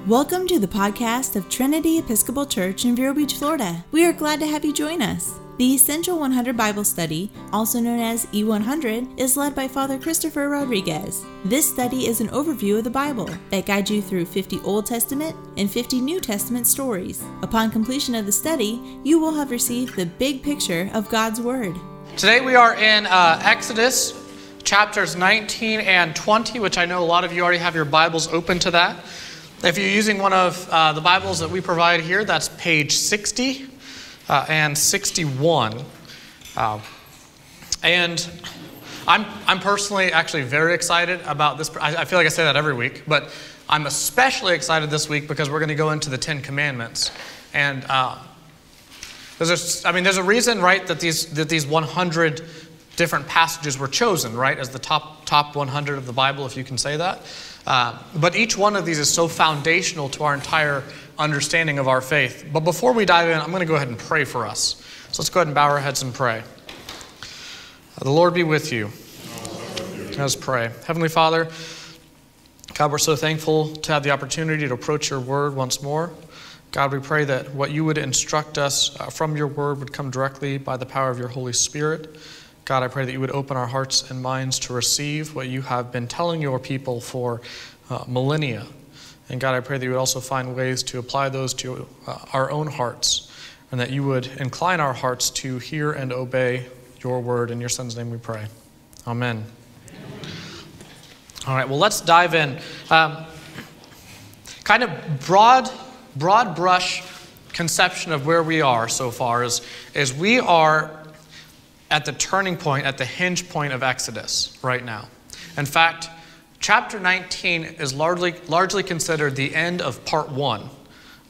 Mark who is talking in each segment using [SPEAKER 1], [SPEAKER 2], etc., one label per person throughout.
[SPEAKER 1] Welcome to the podcast of Trinity Episcopal Church in Vero Beach, Florida. We are glad to have you join us. The Essential 100 Bible Study, also known as E100, is led by Father Christopher Rodriguez. This study is an overview of the Bible that guides you through 50 Old Testament and 50 New Testament stories. Upon completion of the study, you will have received the big picture of God's Word.
[SPEAKER 2] Today we are in uh, Exodus chapters 19 and 20, which I know a lot of you already have your Bibles open to that. If you're using one of uh, the Bibles that we provide here, that's page 60 uh, and 61. Uh, and I'm, I'm personally actually very excited about this. I, I feel like I say that every week, but I'm especially excited this week because we're going to go into the Ten Commandments. And uh, there's a, I mean, there's a reason, right, that these, that these 100 different passages were chosen, right, as the top, top 100 of the Bible, if you can say that. Uh, but each one of these is so foundational to our entire understanding of our faith. But before we dive in, I'm going to go ahead and pray for us. So let's go ahead and bow our heads and pray. The Lord be with you. Let's pray. Heavenly Father, God, we're so thankful to have the opportunity to approach your word once more. God, we pray that what you would instruct us uh, from your word would come directly by the power of your Holy Spirit. God, I pray that you would open our hearts and minds to receive what you have been telling your people for uh, millennia. And God, I pray that you would also find ways to apply those to uh, our own hearts, and that you would incline our hearts to hear and obey your word. In your Son's name we pray. Amen. All right, well, let's dive in. Um, kind of broad, broad brush conception of where we are so far is, is we are at the turning point, at the hinge point of Exodus right now. In fact, chapter 19 is largely, largely considered the end of part one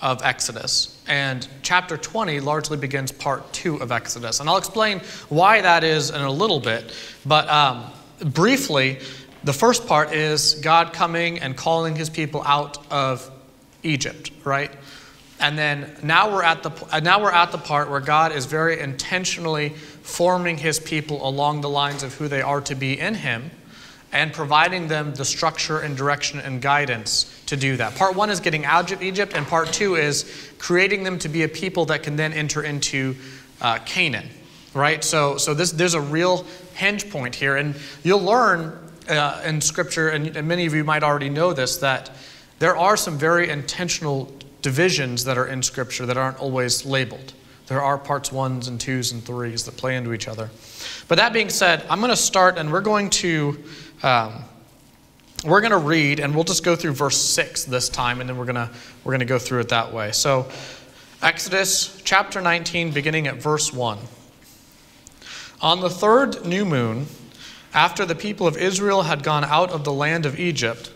[SPEAKER 2] of Exodus. And chapter 20 largely begins part two of Exodus. And I'll explain why that is in a little bit. But um, briefly, the first part is God coming and calling his people out of Egypt, right? And then now we're at the now we're at the part where God is very intentionally forming his people along the lines of who they are to be in him and providing them the structure and direction and guidance to do that. Part 1 is getting out of Egypt and part 2 is creating them to be a people that can then enter into uh, Canaan. Right? So so this there's a real hinge point here and you'll learn uh, in scripture and, and many of you might already know this that there are some very intentional divisions that are in Scripture that aren't always labeled. There are parts ones and twos and threes that play into each other. But that being said, I'm going to start and we're going to. Um, we're going to read and we'll just go through verse 6 this time and then we're going to we're going to go through it that way so exodus chapter 19 beginning at verse 1 on the third new moon after the people of israel had gone out of the land of egypt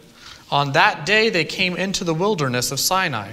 [SPEAKER 2] on that day they came into the wilderness of sinai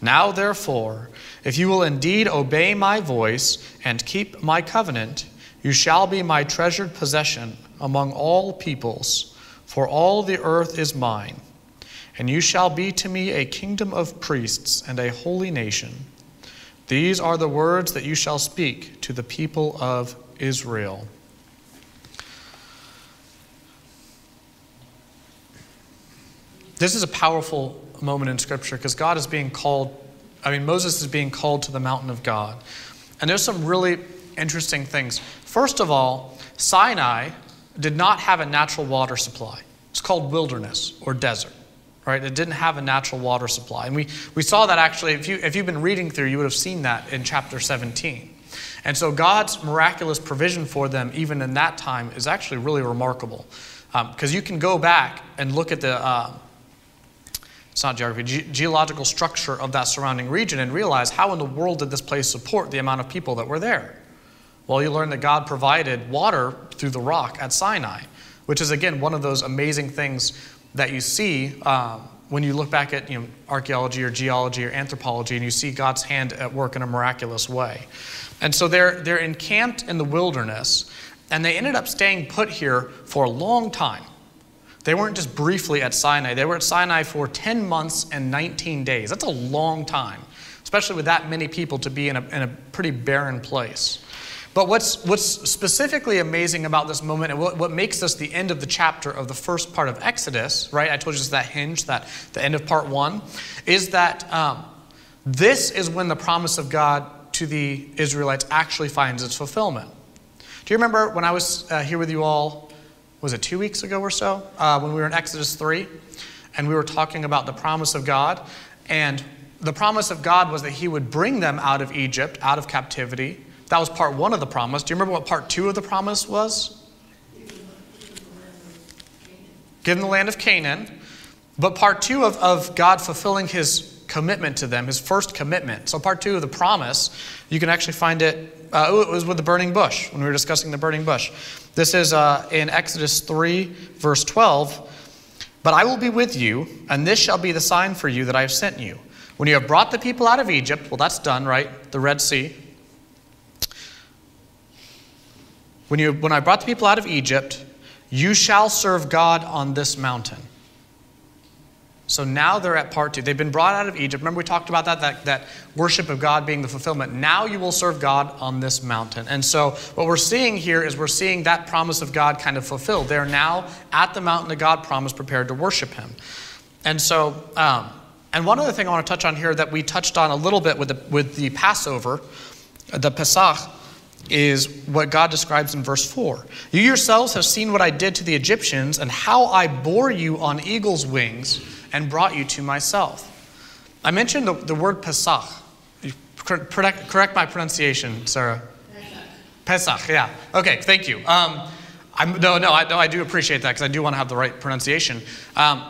[SPEAKER 2] Now, therefore, if you will indeed obey my voice and keep my covenant, you shall be my treasured possession among all peoples, for all the earth is mine. And you shall be to me a kingdom of priests and a holy nation. These are the words that you shall speak to the people of Israel. This is a powerful moment in Scripture because God is being called, I mean, Moses is being called to the mountain of God. And there's some really interesting things. First of all, Sinai did not have a natural water supply. It's called wilderness or desert, right? It didn't have a natural water supply. And we, we saw that actually, if, you, if you've been reading through, you would have seen that in chapter 17. And so God's miraculous provision for them, even in that time, is actually really remarkable. Because um, you can go back and look at the, uh, it's not geography, ge- geological structure of that surrounding region and realize how in the world did this place support the amount of people that were there? Well, you learn that God provided water through the rock at Sinai, which is, again, one of those amazing things that you see um, when you look back at you know, archaeology or geology or anthropology and you see God's hand at work in a miraculous way. And so they're, they're encamped in the wilderness, and they ended up staying put here for a long time. They weren't just briefly at Sinai, they were at Sinai for 10 months and 19 days. That's a long time, especially with that many people to be in a, in a pretty barren place. But what's, what's specifically amazing about this moment and what, what makes this the end of the chapter of the first part of Exodus, right? I told you it's that hinge, that the end of part one, is that um, this is when the promise of God to the Israelites actually finds its fulfillment. Do you remember when I was uh, here with you all, was it two weeks ago or so, uh, when we were in Exodus 3, and we were talking about the promise of God? And the promise of God was that He would bring them out of Egypt, out of captivity that was part one of the promise. Do you remember what part two of the promise was? Give them the land of Canaan. But part two of, of God fulfilling his commitment to them, his first commitment. So, part two of the promise, you can actually find it, uh, it was with the burning bush, when we were discussing the burning bush. This is uh, in Exodus 3, verse 12. But I will be with you, and this shall be the sign for you that I have sent you. When you have brought the people out of Egypt, well, that's done, right? The Red Sea. When, you, when I brought the people out of Egypt, you shall serve God on this mountain. So now they're at part two. They've been brought out of Egypt. Remember, we talked about that, that, that worship of God being the fulfillment. Now you will serve God on this mountain. And so, what we're seeing here is we're seeing that promise of God kind of fulfilled. They're now at the mountain that God promised, prepared to worship Him. And so, um, and one other thing I want to touch on here that we touched on a little bit with the, with the Passover, the Pesach, is what God describes in verse 4. You yourselves have seen what I did to the Egyptians and how I bore you on eagle's wings and brought you to myself. I mentioned the, the word Pesach. Correct, correct my pronunciation, Sarah. Pesach. Pesach, yeah. Okay, thank you. Um, I'm, no, no I, no, I do appreciate that because I do want to have the right pronunciation. Um,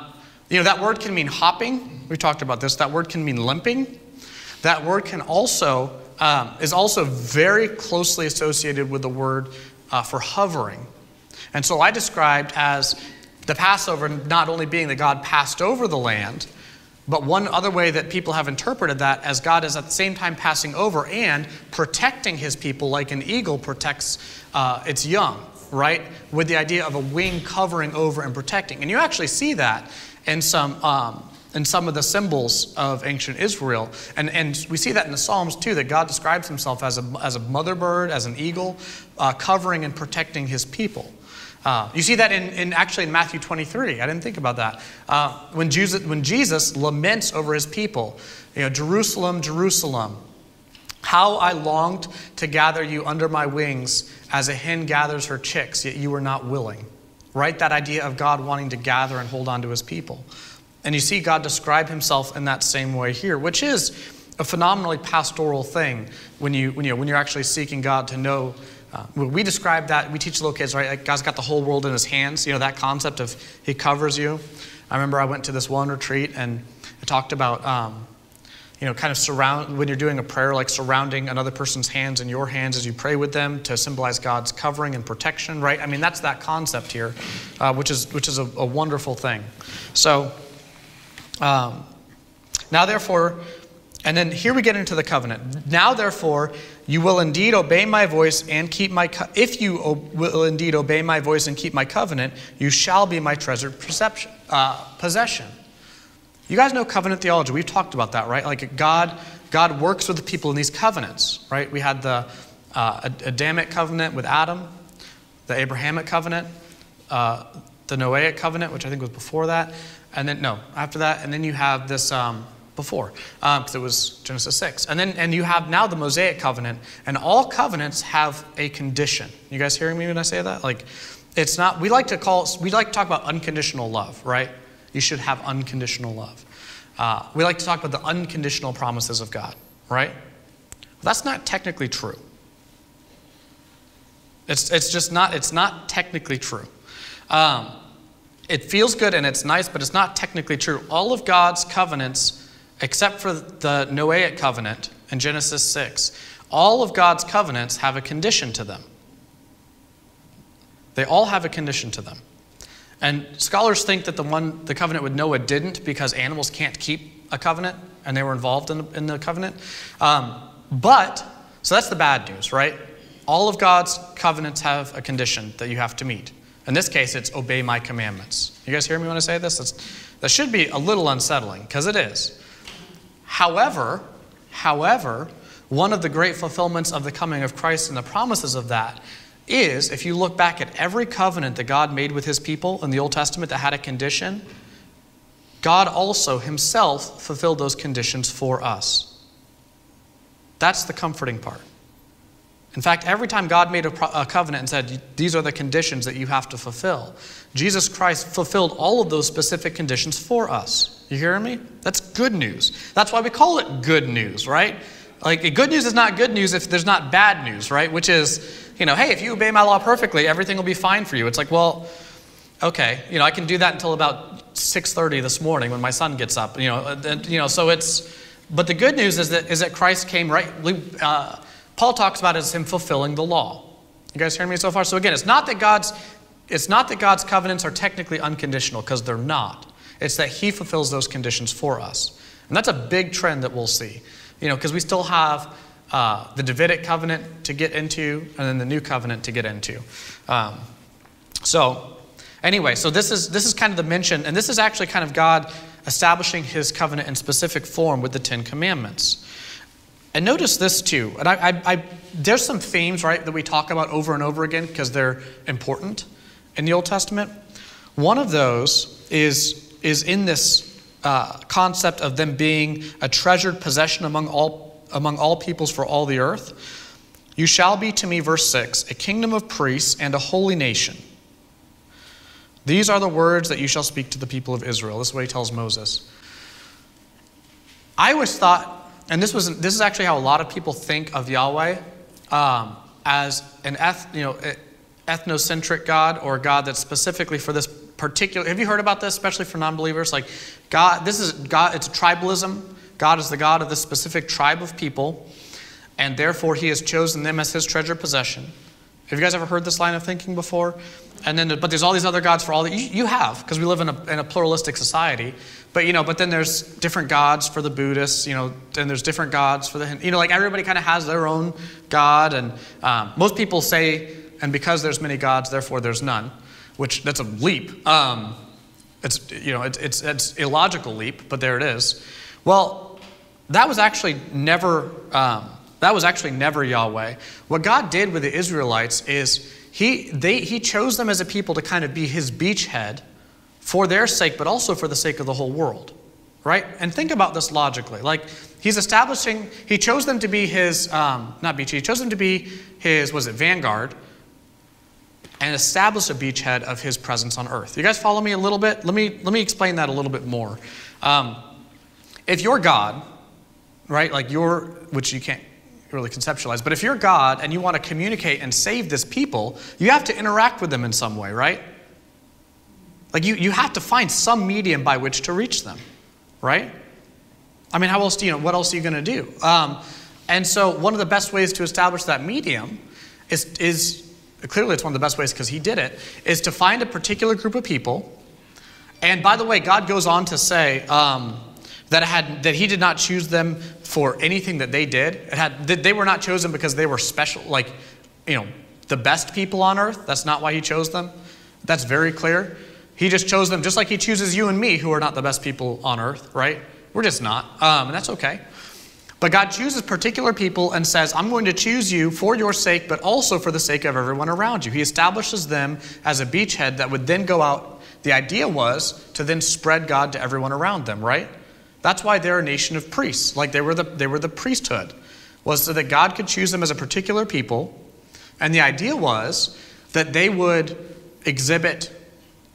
[SPEAKER 2] you know, that word can mean hopping. We talked about this. That word can mean limping. That word can also um, is also very closely associated with the word uh, for hovering. And so I described as the Passover not only being that God passed over the land, but one other way that people have interpreted that as God is at the same time passing over and protecting his people like an eagle protects uh, its young, right? With the idea of a wing covering over and protecting. And you actually see that in some um, and some of the symbols of ancient Israel. And, and we see that in the Psalms too, that God describes himself as a, as a mother bird, as an eagle, uh, covering and protecting his people. Uh, you see that in, in, actually in Matthew 23. I didn't think about that. Uh, when, Jesus, when Jesus laments over his people, you know, Jerusalem, Jerusalem, how I longed to gather you under my wings as a hen gathers her chicks, yet you were not willing. Right? That idea of God wanting to gather and hold on to his people. And you see God describe himself in that same way here, which is a phenomenally pastoral thing when, you, when, you, when you're actually seeking God to know. Uh, we describe that, we teach little kids, right? Like God's got the whole world in his hands, you know, that concept of he covers you. I remember I went to this one retreat and I talked about, um, you know, kind of surround, when you're doing a prayer, like surrounding another person's hands in your hands as you pray with them to symbolize God's covering and protection, right? I mean, that's that concept here, uh, which is, which is a, a wonderful thing. So, um, now, therefore, and then here we get into the covenant. Now, therefore, you will indeed obey my voice and keep my co- if you o- will indeed obey my voice and keep my covenant, you shall be my treasured uh, possession. You guys know covenant theology. We've talked about that, right? Like God, God works with the people in these covenants, right? We had the uh, Adamic covenant with Adam, the Abrahamic covenant, uh, the Noahic covenant, which I think was before that, and then no, after that, and then you have this um, before, because um, it was Genesis 6. And then and you have now the Mosaic covenant, and all covenants have a condition. You guys hearing me when I say that? Like, it's not. We like to call. We like to talk about unconditional love, right? You should have unconditional love. Uh, we like to talk about the unconditional promises of God, right? Well, that's not technically true. It's, it's just not, it's not technically true. Um, it feels good and it's nice, but it's not technically true. All of God's covenants, except for the Noahic covenant in Genesis 6, all of God's covenants have a condition to them. They all have a condition to them. And scholars think that the one the covenant with Noah didn't because animals can't keep a covenant and they were involved in the, in the covenant. Um, but, so that's the bad news, right? All of God's covenants have a condition that you have to meet. In this case, it's obey my commandments. You guys hear me when I say this? That's, that should be a little unsettling because it is. However, however, one of the great fulfillments of the coming of Christ and the promises of that is if you look back at every covenant that God made with his people in the Old Testament that had a condition, God also himself fulfilled those conditions for us. That's the comforting part. In fact, every time God made a, a, covenant and said, These are the conditions that you have to fulfill, Jesus Christ fulfilled all of those specific conditions for us. You hearing me? That's good news. That's why we call it good news, right? Like, good news is not good news if there's not bad news, right? Which is, you know, hey, if you obey my law perfectly, everything will be fine for you. It's like, well, okay, you know, I can do that until about 6:30 this morning when my son gets up. You know, and, you know, so it's. But the good news is that is that Christ came right. Uh, Paul talks about as him fulfilling the law. You guys hearing me so far? So again, it's not that God's it's not that God's covenants are technically unconditional because they're not. It's that he fulfills those conditions for us. And that's a big trend that we'll see. You know, because we still have uh, the Davidic covenant to get into and then the new covenant to get into. Um, so, anyway, so this is, this is kind of the mention, and this is actually kind of God establishing his covenant in specific form with the Ten Commandments. And notice this too. And I, I, I, there's some themes, right, that we talk about over and over again because they're important in the Old Testament. One of those is, is in this uh, concept of them being a treasured possession among all, among all peoples for all the earth. You shall be to me, verse 6, a kingdom of priests and a holy nation. These are the words that you shall speak to the people of Israel. This is what he tells Moses. I always thought and this was this is actually how a lot of people think of Yahweh um, as an eth, you know ethnocentric God or a God that's specifically for this particular. Have you heard about this, especially for non-believers? Like God, this is God. It's tribalism. God is the God of this specific tribe of people, and therefore He has chosen them as His treasured possession. Have you guys ever heard this line of thinking before? And then, but there's all these other gods for all that you, you have, because we live in a, in a pluralistic society. But, you know, but then there's different gods for the Buddhists, you know, and there's different gods for the, you know, like everybody kind of has their own God. And um, most people say, and because there's many gods, therefore there's none, which that's a leap. Um, it's, you know, it, it's, it's illogical leap, but there it is. Well, that was actually never, um, that was actually never Yahweh. What God did with the Israelites is he, they, he chose them as a people to kind of be his beachhead for their sake, but also for the sake of the whole world. Right? And think about this logically. Like, he's establishing, he chose them to be his, um, not beach, he chose them to be his, was it vanguard, and establish a beachhead of his presence on earth. You guys follow me a little bit? Let me, let me explain that a little bit more. Um, if you're God, right, like you're, which you can't really conceptualize, but if you're God and you want to communicate and save this people, you have to interact with them in some way, right? Like you, you have to find some medium by which to reach them, right? I mean, how else do you know? What else are you going to do? Um, and so, one of the best ways to establish that medium is, is clearly it's one of the best ways because he did it, is to find a particular group of people. And by the way, God goes on to say um, that, had, that he did not choose them for anything that they did. It had, they were not chosen because they were special, like, you know, the best people on earth. That's not why he chose them. That's very clear. He just chose them just like He chooses you and me, who are not the best people on earth, right? We're just not. Um, and that's okay. But God chooses particular people and says, I'm going to choose you for your sake, but also for the sake of everyone around you. He establishes them as a beachhead that would then go out. The idea was to then spread God to everyone around them, right? That's why they're a nation of priests. Like they were the, they were the priesthood, was so that God could choose them as a particular people. And the idea was that they would exhibit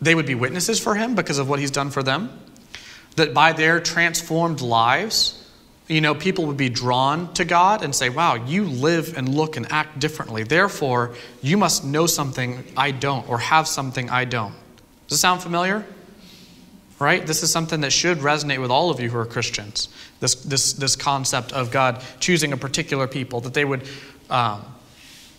[SPEAKER 2] they would be witnesses for him because of what he's done for them. That by their transformed lives, you know, people would be drawn to God and say, wow, you live and look and act differently. Therefore, you must know something I don't or have something I don't. Does it sound familiar? Right? This is something that should resonate with all of you who are Christians. This, this, this concept of God choosing a particular people, that they would um,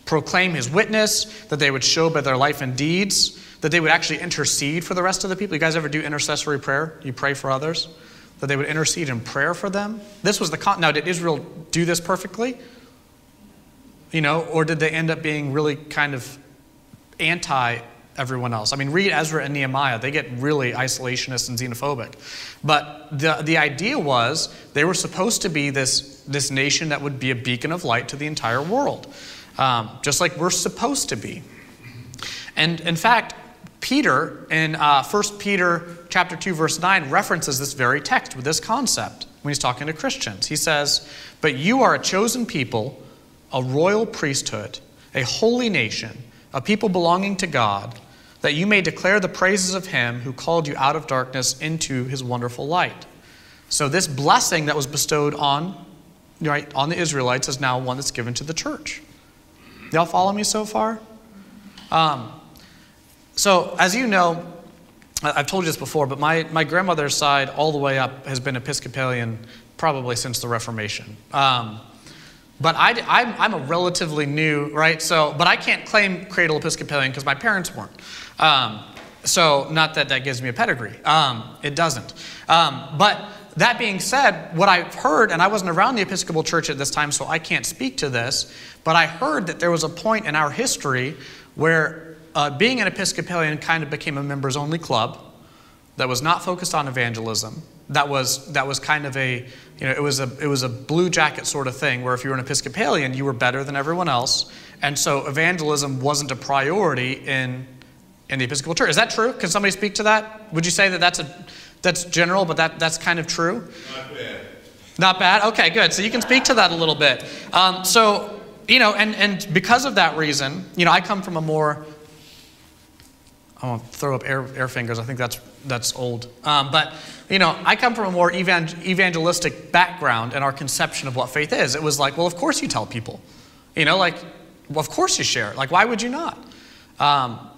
[SPEAKER 2] proclaim his witness, that they would show by their life and deeds that they would actually intercede for the rest of the people. You guys ever do intercessory prayer? You pray for others? That they would intercede in prayer for them? This was the con- now did Israel do this perfectly? You know, or did they end up being really kind of anti everyone else? I mean, read Ezra and Nehemiah. They get really isolationist and xenophobic. But the, the idea was they were supposed to be this, this nation that would be a beacon of light to the entire world, um, just like we're supposed to be. And in fact, Peter in uh, 1 Peter chapter 2 verse 9 references this very text with this concept when he's talking to Christians. He says, "But you are a chosen people, a royal priesthood, a holy nation, a people belonging to God, that you may declare the praises of him who called you out of darkness into his wonderful light." So this blessing that was bestowed on right on the Israelites is now one that's given to the church. Y'all follow me so far? Um, so, as you know, I've told you this before, but my, my grandmother's side, all the way up, has been Episcopalian probably since the Reformation. Um, but I, I'm, I'm, a relatively new, right? So, but I can't claim cradle Episcopalian because my parents weren't. Um, so, not that that gives me a pedigree. Um, it doesn't. Um, but that being said, what I've heard, and I wasn't around the Episcopal Church at this time, so I can't speak to this, but I heard that there was a point in our history where uh, being an Episcopalian kind of became a members only club that was not focused on evangelism. That was, that was kind of a, you know, it was, a, it was a blue jacket sort of thing where if you were an Episcopalian, you were better than everyone else. And so evangelism wasn't a priority in, in the Episcopal Church. Is that true? Can somebody speak to that? Would you say that that's, a, that's general, but that, that's kind of true?
[SPEAKER 3] Not bad.
[SPEAKER 2] Not bad? Okay, good. So you can speak to that a little bit. Um, so, you know, and, and because of that reason, you know, I come from a more I won't throw up air, air fingers. I think that's, that's old. Um, but, you know, I come from a more evangelistic background in our conception of what faith is. It was like, well, of course you tell people. You know, like, well, of course you share. Like, why would you not? Um,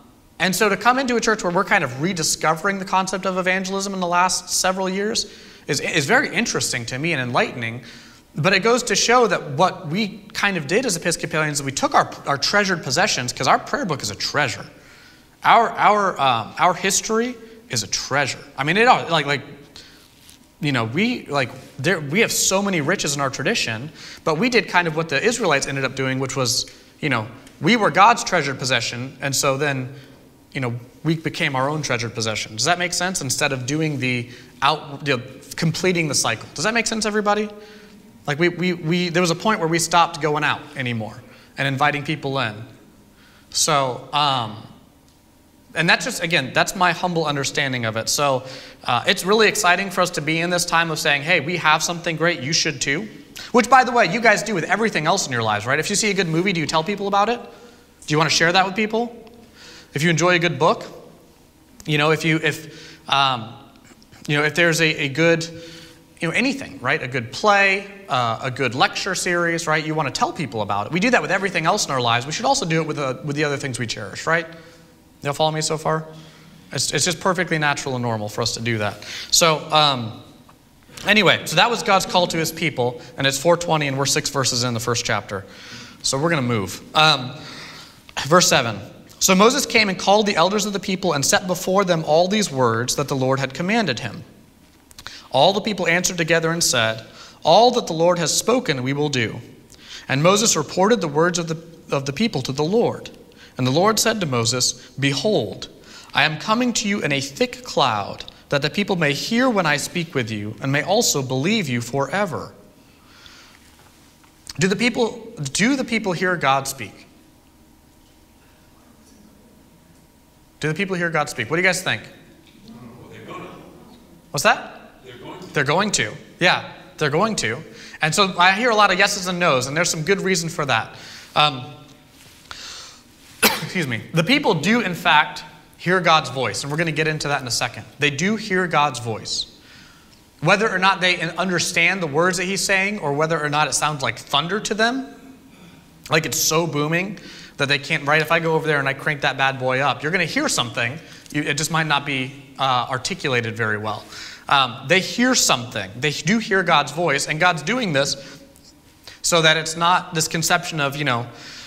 [SPEAKER 2] and so to come into a church where we're kind of rediscovering the concept of evangelism in the last several years is, is very interesting to me and enlightening. But it goes to show that what we kind of did as Episcopalians is we took our, our treasured possessions, because our prayer book is a treasure. Our, our, um, our history is a treasure. I mean, it all, like, like, you know, we like there, we have so many riches in our tradition, but we did kind of what the Israelites ended up doing, which was, you know, we were God's treasured possession, and so then, you know, we became our own treasured possession. Does that make sense? Instead of doing the out, you know, completing the cycle. Does that make sense, everybody? Like we, we, we, there was a point where we stopped going out anymore and inviting people in. So, um, and that's just, again, that's my humble understanding of it. So uh, it's really exciting for us to be in this time of saying, hey, we have something great, you should too. Which, by the way, you guys do with everything else in your lives, right? If you see a good movie, do you tell people about it? Do you want to share that with people? If you enjoy a good book, you know, if you, if, um, you know, if there's a, a good, you know, anything, right? A good play, uh, a good lecture series, right? You want to tell people about it. We do that with everything else in our lives. We should also do it with, the, with the other things we cherish, right? Y'all follow me so far? It's, it's just perfectly natural and normal for us to do that. So, um, anyway, so that was God's call to his people, and it's 420, and we're six verses in the first chapter. So we're going to move. Um, verse 7. So Moses came and called the elders of the people and set before them all these words that the Lord had commanded him. All the people answered together and said, All that the Lord has spoken we will do. And Moses reported the words of the, of the people to the Lord. And the Lord said to Moses, Behold, I am coming to you in a thick cloud, that the people may hear when I speak with you, and may also believe you forever. Do the people, do the people hear God speak? Do the people hear God speak? What do you guys think? What's that?
[SPEAKER 3] They're going to.
[SPEAKER 2] Yeah, they're going to. And so I hear a lot of yeses and nos, and there's some good reason for that. Um, excuse me, the people do, in fact, hear God's voice. And we're going to get into that in a second. They do hear God's voice. Whether or not they understand the words that he's saying, or whether or not it sounds like thunder to them, like it's so booming that they can't, right? If I go over there and I crank that bad boy up, you're going to hear something. it just might not be uh, articulated very well. Um, they hear something. They do hear God's voice, and God's doing this so that it's not this conception of, you know,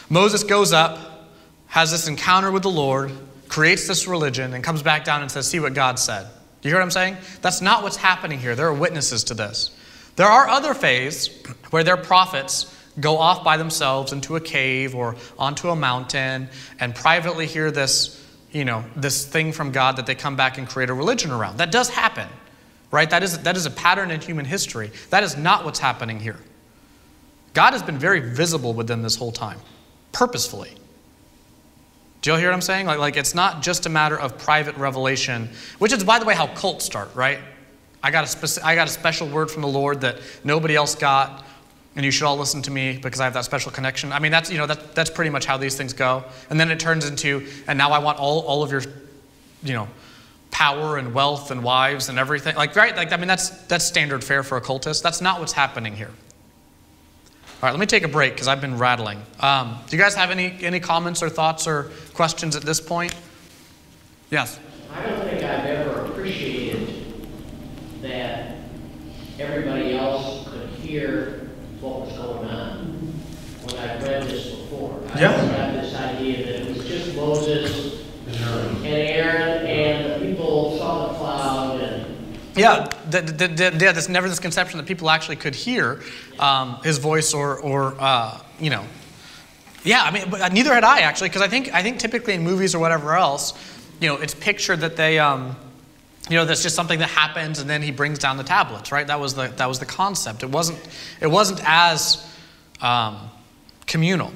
[SPEAKER 2] Moses goes up, has this encounter with the Lord, creates this religion, and comes back down and says, See what God said. You hear what I'm saying? That's not what's happening here. There are witnesses to this. There are other faiths where their prophets go off by themselves into a cave or onto a mountain and privately hear this, you know, this thing from God that they come back and create a religion around. That does happen, right? That is, that is a pattern in human history. That is not what's happening here. God has been very visible with them this whole time, purposefully. Do you hear what I'm saying? Like, like it's not just a matter of private revelation, which is, by the way, how cults start, right? I got, a speci- I got a special word from the Lord that nobody else got, and you should all listen to me because I have that special connection. I mean, that's, you know, that, that's pretty much how these things go. And then it turns into, and now I want all, all of your, you know, power and wealth and wives and everything. Like, right? Like, I mean, that's, that's standard fare for a cultist. That's not what's happening here. All right, let me take a break because I've been rattling. Um, do you guys have any, any comments or thoughts or questions at this point? Yes?
[SPEAKER 3] I don't think I've ever appreciated that everybody else could hear what was going on when I've read this before. I
[SPEAKER 2] Yeah.
[SPEAKER 3] this idea that it was just Moses and Aaron and the people saw the cloud and
[SPEAKER 2] Yeah, the, the, the, yeah, there's never this conception that people actually could hear um, his voice or, or uh, you know. Yeah, I mean, but neither had I actually, because I think, I think typically in movies or whatever else, you know, it's pictured that they, um, you know, that's just something that happens and then he brings down the tablets, right? That was the, that was the concept. It wasn't, it wasn't as um, communal.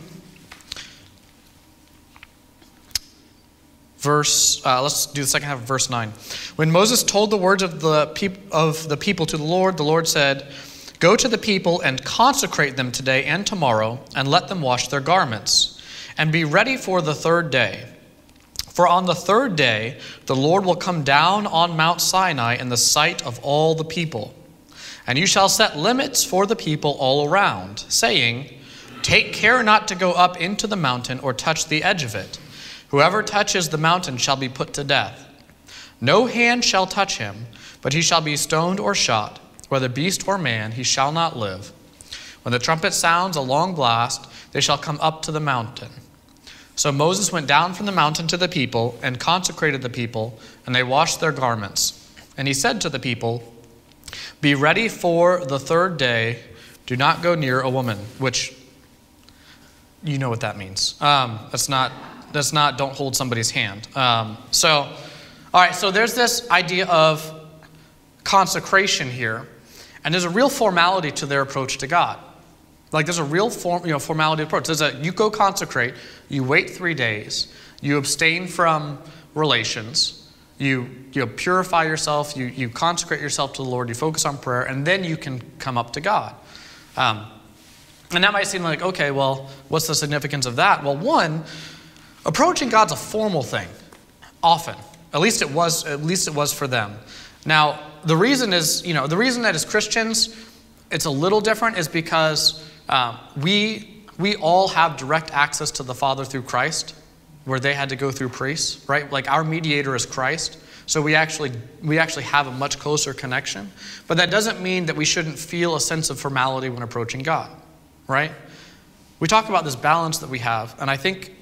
[SPEAKER 2] Verse uh, let's do the second half of verse 9 when moses told the words of the, peop- of the people to the lord the lord said go to the people and consecrate them today and tomorrow and let them wash their garments and be ready for the third day. For on the third day the lord will come down on mount sinai in the sight of all the people. And you shall set limits for the people all around saying take care not to go up into the mountain or touch the edge of it Whoever touches the mountain shall be put to death. No hand shall touch him, but he shall be stoned or shot. Whether beast or man, he shall not live. When the trumpet sounds a long blast, they shall come up to the mountain. So Moses went down from the mountain to the people and consecrated the people, and they washed their garments. And he said to the people, Be ready for the third day. Do not go near a woman, which you know what that means. Um, that's not that's not don't hold somebody's hand. Um, so, all right, so there's this idea of consecration here, and there's a real formality to their approach to God. Like there's a real form, you know, formality approach. There's a you go consecrate, you wait three days, you abstain from relations, you you purify yourself, you you consecrate yourself to the Lord, you focus on prayer, and then you can come up to God. Um, and that might seem like okay, well, what's the significance of that? Well, one, approaching God's a formal thing, often. At least it was. At least it was for them. Now, the reason is, you know, the reason that as Christians, it's a little different is because um, we we all have direct access to the Father through Christ, where they had to go through priests, right? Like our mediator is Christ. So we actually we actually have a much closer connection. But that doesn't mean that we shouldn't feel a sense of formality when approaching God, right? We talk about this balance that we have, and I think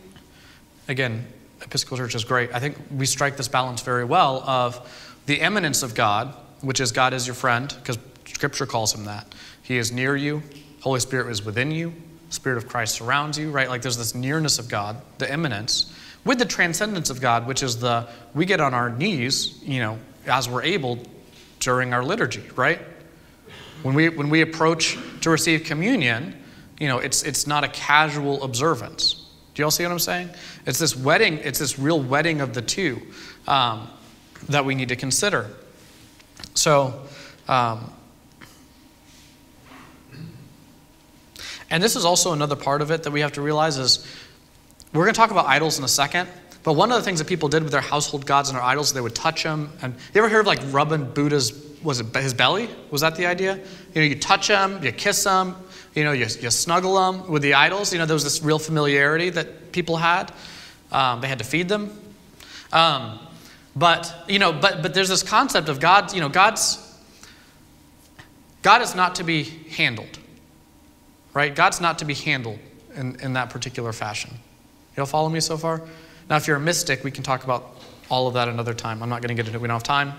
[SPEAKER 2] again, Episcopal Church is great. I think we strike this balance very well of the immanence of God, which is God is your friend, because Scripture calls him that. He is near you, Holy Spirit is within you, Spirit of Christ surrounds you, right? Like there's this nearness of God, the immanence, with the transcendence of God, which is the we get on our knees, you know, as we're able during our liturgy, right? When we when we approach to receive communion, you know, it's it's not a casual observance. Do you all see what I'm saying? It's this wedding, it's this real wedding of the two um, that we need to consider. So, um, and this is also another part of it that we have to realize is we're going to talk about idols in a second. But one of the things that people did with their household gods and their idols, they would touch them. And you ever heard of like rubbing Buddha's was it his belly? Was that the idea? You know, you touch him, you kiss him, you know, you, you snuggle them with the idols. You know, there was this real familiarity that people had. Um, they had to feed them. Um, but, you know, but, but there's this concept of God, you know, God's, God is not to be handled, right? God's not to be handled in, in that particular fashion. You all follow me so far? Now, if you're a mystic, we can talk about all of that another time. I'm not going to get into it. We don't have time,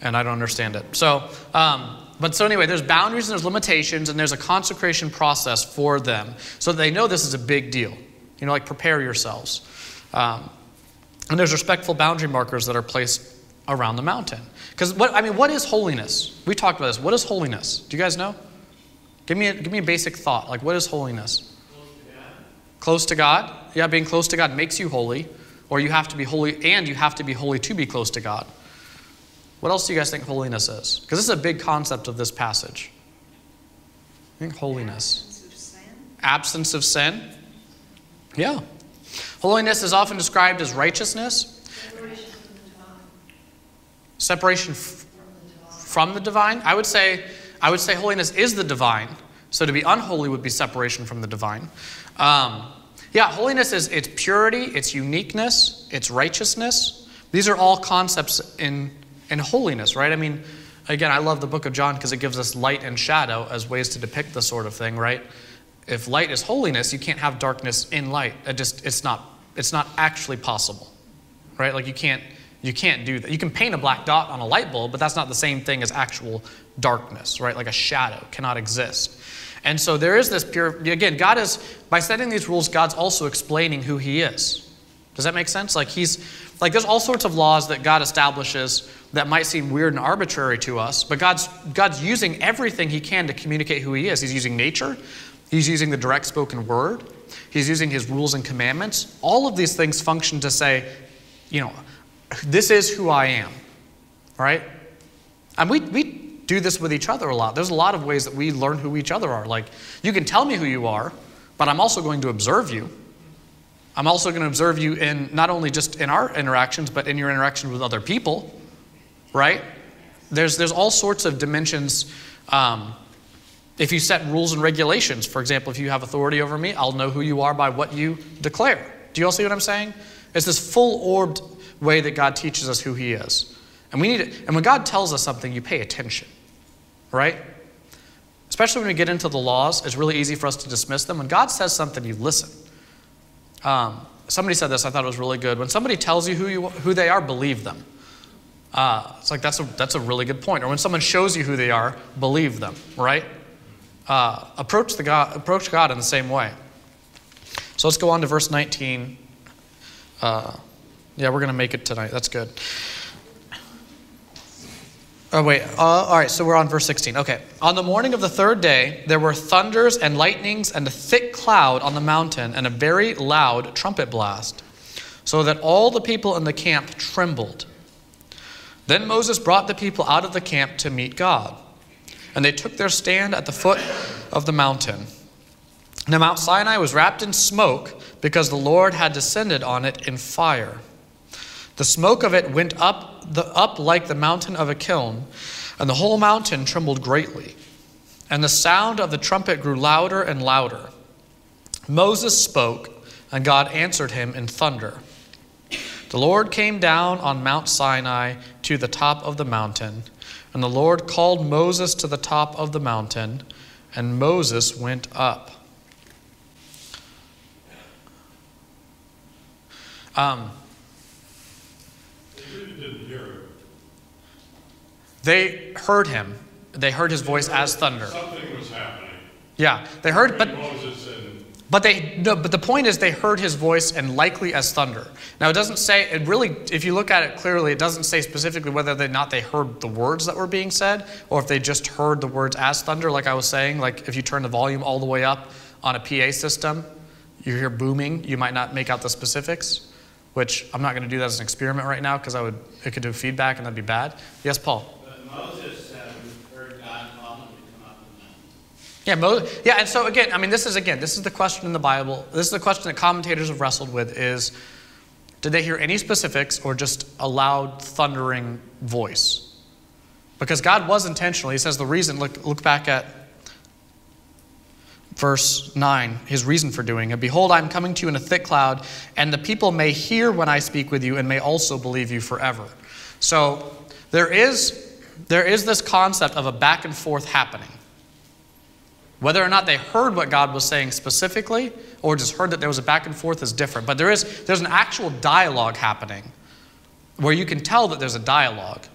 [SPEAKER 2] and I don't understand it. So, um, but so anyway, there's boundaries and there's limitations, and there's a consecration process for them so they know this is a big deal. You know, like prepare yourselves. Um, and there's respectful boundary markers that are placed around the mountain. Because what I mean, what is holiness? We talked about this. What is holiness? Do you guys know? Give me a, give me a basic thought. Like, what is holiness? Close to God. Close to God. Yeah, being close to God makes you holy, or you have to be holy, and you have to be holy to be close to God. What else do you guys think holiness is? Because this is a big concept of this passage. I think holiness. Absence of sin. Absence of sin. Yeah. Holiness is often described as righteousness. Separation from the divine. Separation f- from the divine. I would say, I would say holiness is the divine. So to be unholy would be separation from the divine. Um, yeah, holiness is its purity, its uniqueness, its righteousness. These are all concepts in and holiness, right? I mean, again, I love the book of John because it gives us light and shadow as ways to depict the sort of thing, right? If light is holiness, you can't have darkness in light. It just it's not it's not actually possible. Right? Like you can't you can't do that. You can paint a black dot on a light bulb, but that's not the same thing as actual darkness, right? Like a shadow cannot exist. And so there is this pure again, God is by setting these rules, God's also explaining who he is. Does that make sense? Like he's like there's all sorts of laws that God establishes that might seem weird and arbitrary to us, but God's, God's using everything He can to communicate who He is. He's using nature, He's using the direct spoken word, He's using His rules and commandments. All of these things function to say, you know, this is who I am, right? And we, we do this with each other a lot. There's a lot of ways that we learn who each other are. Like, you can tell me who you are, but I'm also going to observe you. I'm also going to observe you in not only just in our interactions, but in your interaction with other people right? There's, there's all sorts of dimensions. Um, if you set rules and regulations, for example, if you have authority over me, I'll know who you are by what you declare. Do you all see what I'm saying? It's this full orbed way that God teaches us who He is. And we need it. And when God tells us something, you pay attention, right? Especially when we get into the laws, it's really easy for us to dismiss them. When God says something, you listen. Um, somebody said this, I thought it was really good. When somebody tells you who, you, who they are, believe them. Uh, it's like that's a, that's a really good point. Or when someone shows you who they are, believe them, right? Uh, approach, the God, approach God in the same way. So let's go on to verse 19. Uh, yeah, we're going to make it tonight. That's good. Oh, wait. Uh, all right, so we're on verse 16. Okay. On the morning of the third day, there were thunders and lightnings and a thick cloud on the mountain and a very loud trumpet blast, so that all the people in the camp trembled. Then Moses brought the people out of the camp to meet God. And they took their stand at the foot of the mountain. Now, Mount Sinai was wrapped in smoke because the Lord had descended on it in fire. The smoke of it went up, the, up like the mountain of a kiln, and the whole mountain trembled greatly. And the sound of the trumpet grew louder and louder. Moses spoke, and God answered him in thunder. The Lord came down on Mount Sinai to the top of the mountain, and the Lord called Moses to the top of the mountain, and Moses went up. Um, they heard him. They heard his voice as thunder.
[SPEAKER 4] Something was happening.
[SPEAKER 2] Yeah, they heard, but
[SPEAKER 4] Moses
[SPEAKER 2] but they no, but the point is they heard his voice and likely as thunder. Now it doesn't say it really if you look at it clearly it doesn't say specifically whether or not they heard the words that were being said or if they just heard the words as thunder like I was saying like if you turn the volume all the way up on a PA system you hear booming you might not make out the specifics which I'm not going to do that as an experiment right now because I would it could do feedback and that'd be bad. Yes, Paul.
[SPEAKER 5] Uh, Moses
[SPEAKER 2] Yeah, Mo- yeah, and so again, I mean, this is again, this is the question in the Bible. This is the question that commentators have wrestled with: is did they hear any specifics or just a loud thundering voice? Because God was intentional. He says the reason. Look, look back at verse 9, his reason for doing it. Behold, I am coming to you in a thick cloud, and the people may hear when I speak with you and may also believe you forever. So there is, there is this concept of a back and forth happening. Whether or not they heard what God was saying specifically or just heard that there was a back and forth is different. But there is there's an actual dialogue happening where you can tell that there's a dialogue.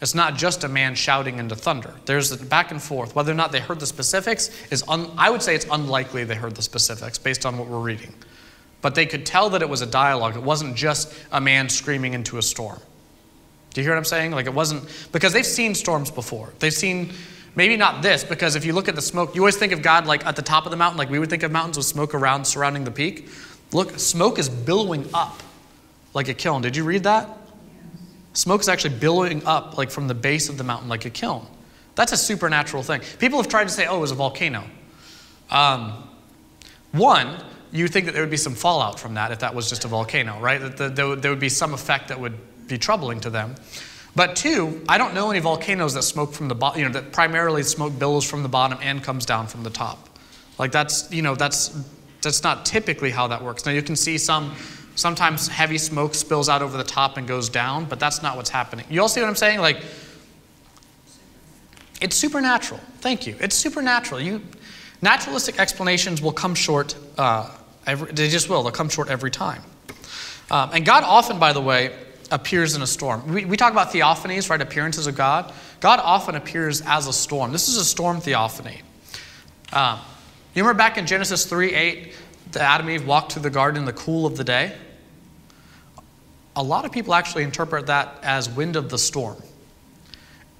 [SPEAKER 2] It's not just a man shouting into thunder. There's a back and forth. Whether or not they heard the specifics is un, I would say it's unlikely they heard the specifics based on what we're reading. But they could tell that it was a dialogue. It wasn't just a man screaming into a storm. Do you hear what I'm saying? Like it wasn't because they've seen storms before. They've seen maybe not this because if you look at the smoke, you always think of God like at the top of the mountain, like we would think of mountains with smoke around surrounding the peak. Look, smoke is billowing up like a kiln. Did you read that? Smoke is actually billowing up like from the base of the mountain like a kiln. That's a supernatural thing. People have tried to say, oh, it was a volcano. Um, one, you think that there would be some fallout from that if that was just a volcano, right? That there would be some effect that would be troubling to them. But two, I don't know any volcanoes that smoke from the bottom, you know, that primarily smoke billows from the bottom and comes down from the top. Like that's, you know, that's that's not typically how that works. Now you can see some sometimes heavy smoke spills out over the top and goes down, but that's not what's happening. You all see what I'm saying? Like it's supernatural. Thank you. It's supernatural. You naturalistic explanations will come short. Uh, every, they just will. They'll come short every time. Um, and God often, by the way, appears in a storm. We, we talk about theophanies, right? Appearances of God. God often appears as a storm. This is a storm theophany. Um, you remember back in Genesis 3 8, the Adam and Eve walked through the garden in the cool of the day? A lot of people actually interpret that as wind of the storm.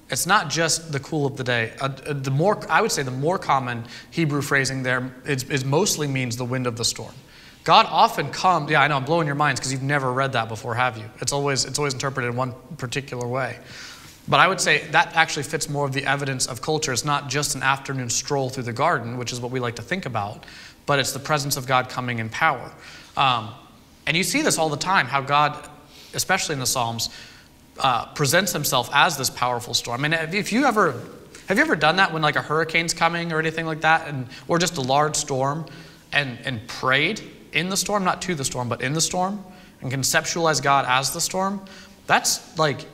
[SPEAKER 2] It's not just the cool of the day. Uh, uh the more, I would say, the more common Hebrew phrasing there is, is mostly means the wind of the storm. God often comes, yeah, I know, I'm blowing your minds because you've never read that before, have you? It's always, it's always interpreted in one particular way. But I would say that actually fits more of the evidence of culture. It's not just an afternoon stroll through the garden, which is what we like to think about, but it's the presence of God coming in power. Um, and you see this all the time, how God, especially in the Psalms, uh, presents himself as this powerful storm. I mean, if you ever, have you ever done that when like a hurricane's coming or anything like that, and, or just a large storm, and, and prayed? In the storm, not to the storm, but in the storm, and conceptualize God as the storm, that's like,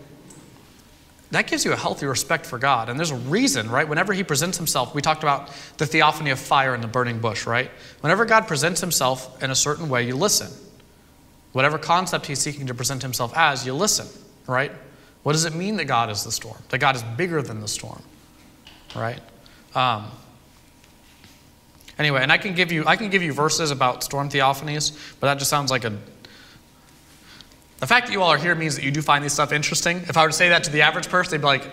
[SPEAKER 2] that gives you a healthy respect for God. And there's a reason, right? Whenever He presents Himself, we talked about the theophany of fire in the burning bush, right? Whenever God presents Himself in a certain way, you listen. Whatever concept He's seeking to present Himself as, you listen, right? What does it mean that God is the storm? That God is bigger than the storm, right? Um, Anyway, and I can give you I can give you verses about storm theophanies, but that just sounds like a the fact that you all are here means that you do find this stuff interesting. If I were to say that to the average person, they'd be like,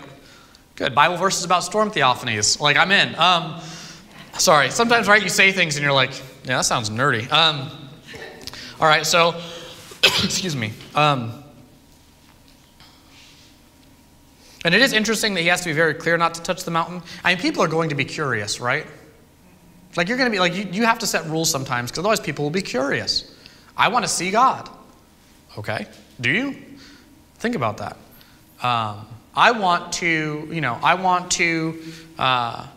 [SPEAKER 2] good, Bible verses about storm theophanies. Like, I'm in. Um, sorry, sometimes, right, you say things and you're like, yeah, that sounds nerdy. Um, all right, so, excuse me. Um, and it is interesting that he has to be very clear not to touch the mountain. I mean, people are going to be curious, right? Like you're going to be like, you, you have to set rules sometimes because otherwise people will be curious. I want to see God. Okay. Do you? Think about that. Um, I want to, you know, I want to uh,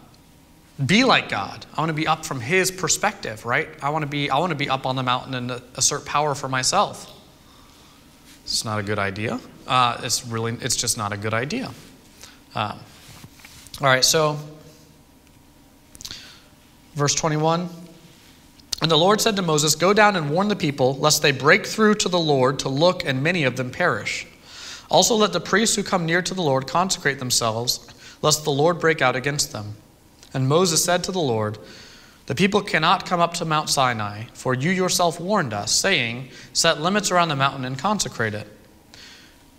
[SPEAKER 2] be like God. I want to be up from His perspective, right? I want to be, I want to be up on the mountain and assert power for myself. It's not a good idea. Uh, it's really, it's just not a good idea. Um, all right, so Verse 21 And the Lord said to Moses, Go down and warn the people, lest they break through to the Lord to look, and many of them perish. Also, let the priests who come near to the Lord consecrate themselves, lest the Lord break out against them. And Moses said to the Lord, The people cannot come up to Mount Sinai, for you yourself warned us, saying, Set limits around the mountain and consecrate it.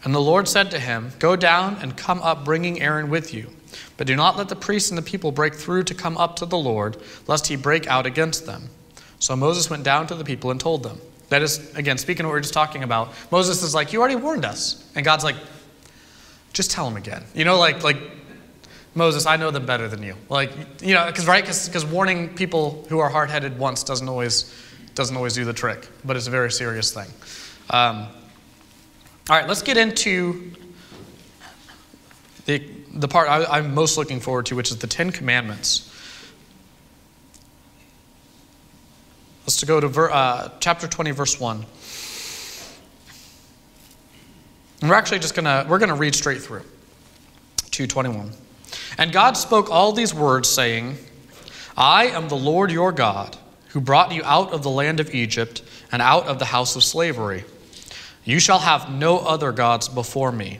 [SPEAKER 2] And the Lord said to him, Go down and come up, bringing Aaron with you. But do not let the priests and the people break through to come up to the Lord, lest he break out against them. So Moses went down to the people and told them. That is, again, speaking of what we are just talking about, Moses is like, You already warned us. And God's like, Just tell them again. You know, like, like Moses, I know them better than you. Like, you know, because, right? Because warning people who are hard headed once doesn't always, doesn't always do the trick, but it's a very serious thing. Um, all right, let's get into the the part I, am most looking forward to, which is the Ten Commandments. Let's go to ver, uh, chapter 20, verse 1. And we're actually just gonna we're gonna read straight through. 221. And God spoke all these words, saying, I am the Lord your God, who brought you out of the land of Egypt and out of the house of slavery. You shall have no other gods before me.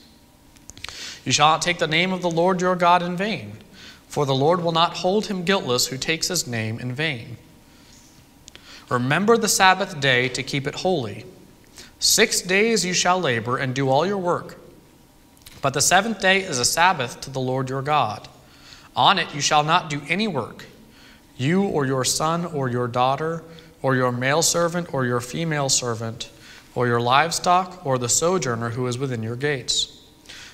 [SPEAKER 2] You shall not take the name of the Lord your God in vain, for the Lord will not hold him guiltless who takes his name in vain. Remember the Sabbath day to keep it holy. Six days you shall labor and do all your work, but the seventh day is a Sabbath to the Lord your God. On it you shall not do any work, you or your son or your daughter, or your male servant or your female servant, or your livestock, or the sojourner who is within your gates.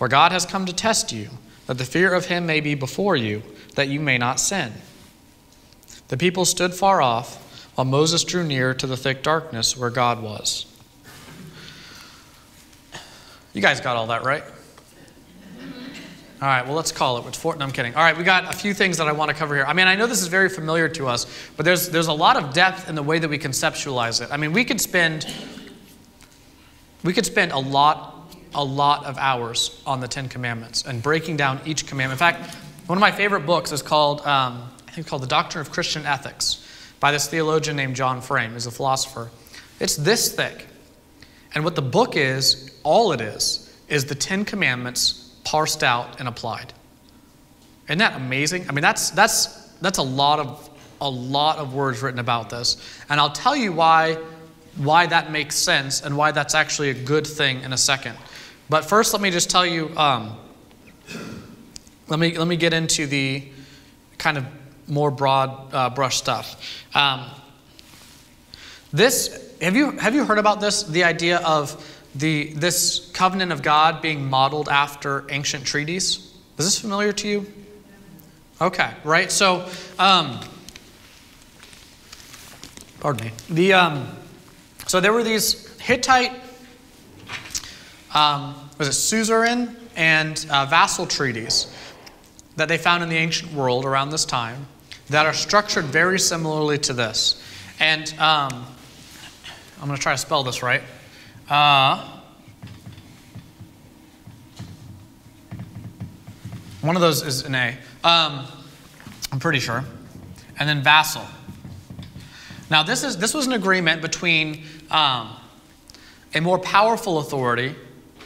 [SPEAKER 2] for God has come to test you, that the fear of him may be before you, that you may not sin. The people stood far off, while Moses drew near to the thick darkness where God was. You guys got all that right? All right, well, let's call it. It's four, no, I'm kidding. All right, we got a few things that I want to cover here. I mean, I know this is very familiar to us, but there's, there's a lot of depth in the way that we conceptualize it. I mean, we could spend, we could spend a lot, a lot of hours on the Ten Commandments and breaking down each commandment. In fact, one of my favorite books is called, um, I think called The Doctrine of Christian Ethics by this theologian named John Frame, who's a philosopher. It's this thick. And what the book is, all it is, is the Ten Commandments parsed out and applied. Isn't that amazing? I mean, that's, that's, that's a, lot of, a lot of words written about this. And I'll tell you why, why that makes sense and why that's actually a good thing in a second. But first, let me just tell you um, let, me, let me get into the kind of more broad uh, brush stuff. Um, this, have you, have you heard about this? The idea of the, this covenant of God being modeled after ancient treaties. Is this familiar to you? Okay, right? So, um, pardon me. The, um, so there were these Hittite, um, was it suzerain and uh, vassal treaties that they found in the ancient world around this time that are structured very similarly to this. And um, I'm going to try to spell this right. Uh, one of those is an A. Um, I'm pretty sure. And then vassal. Now, this, is, this was an agreement between um, a more powerful authority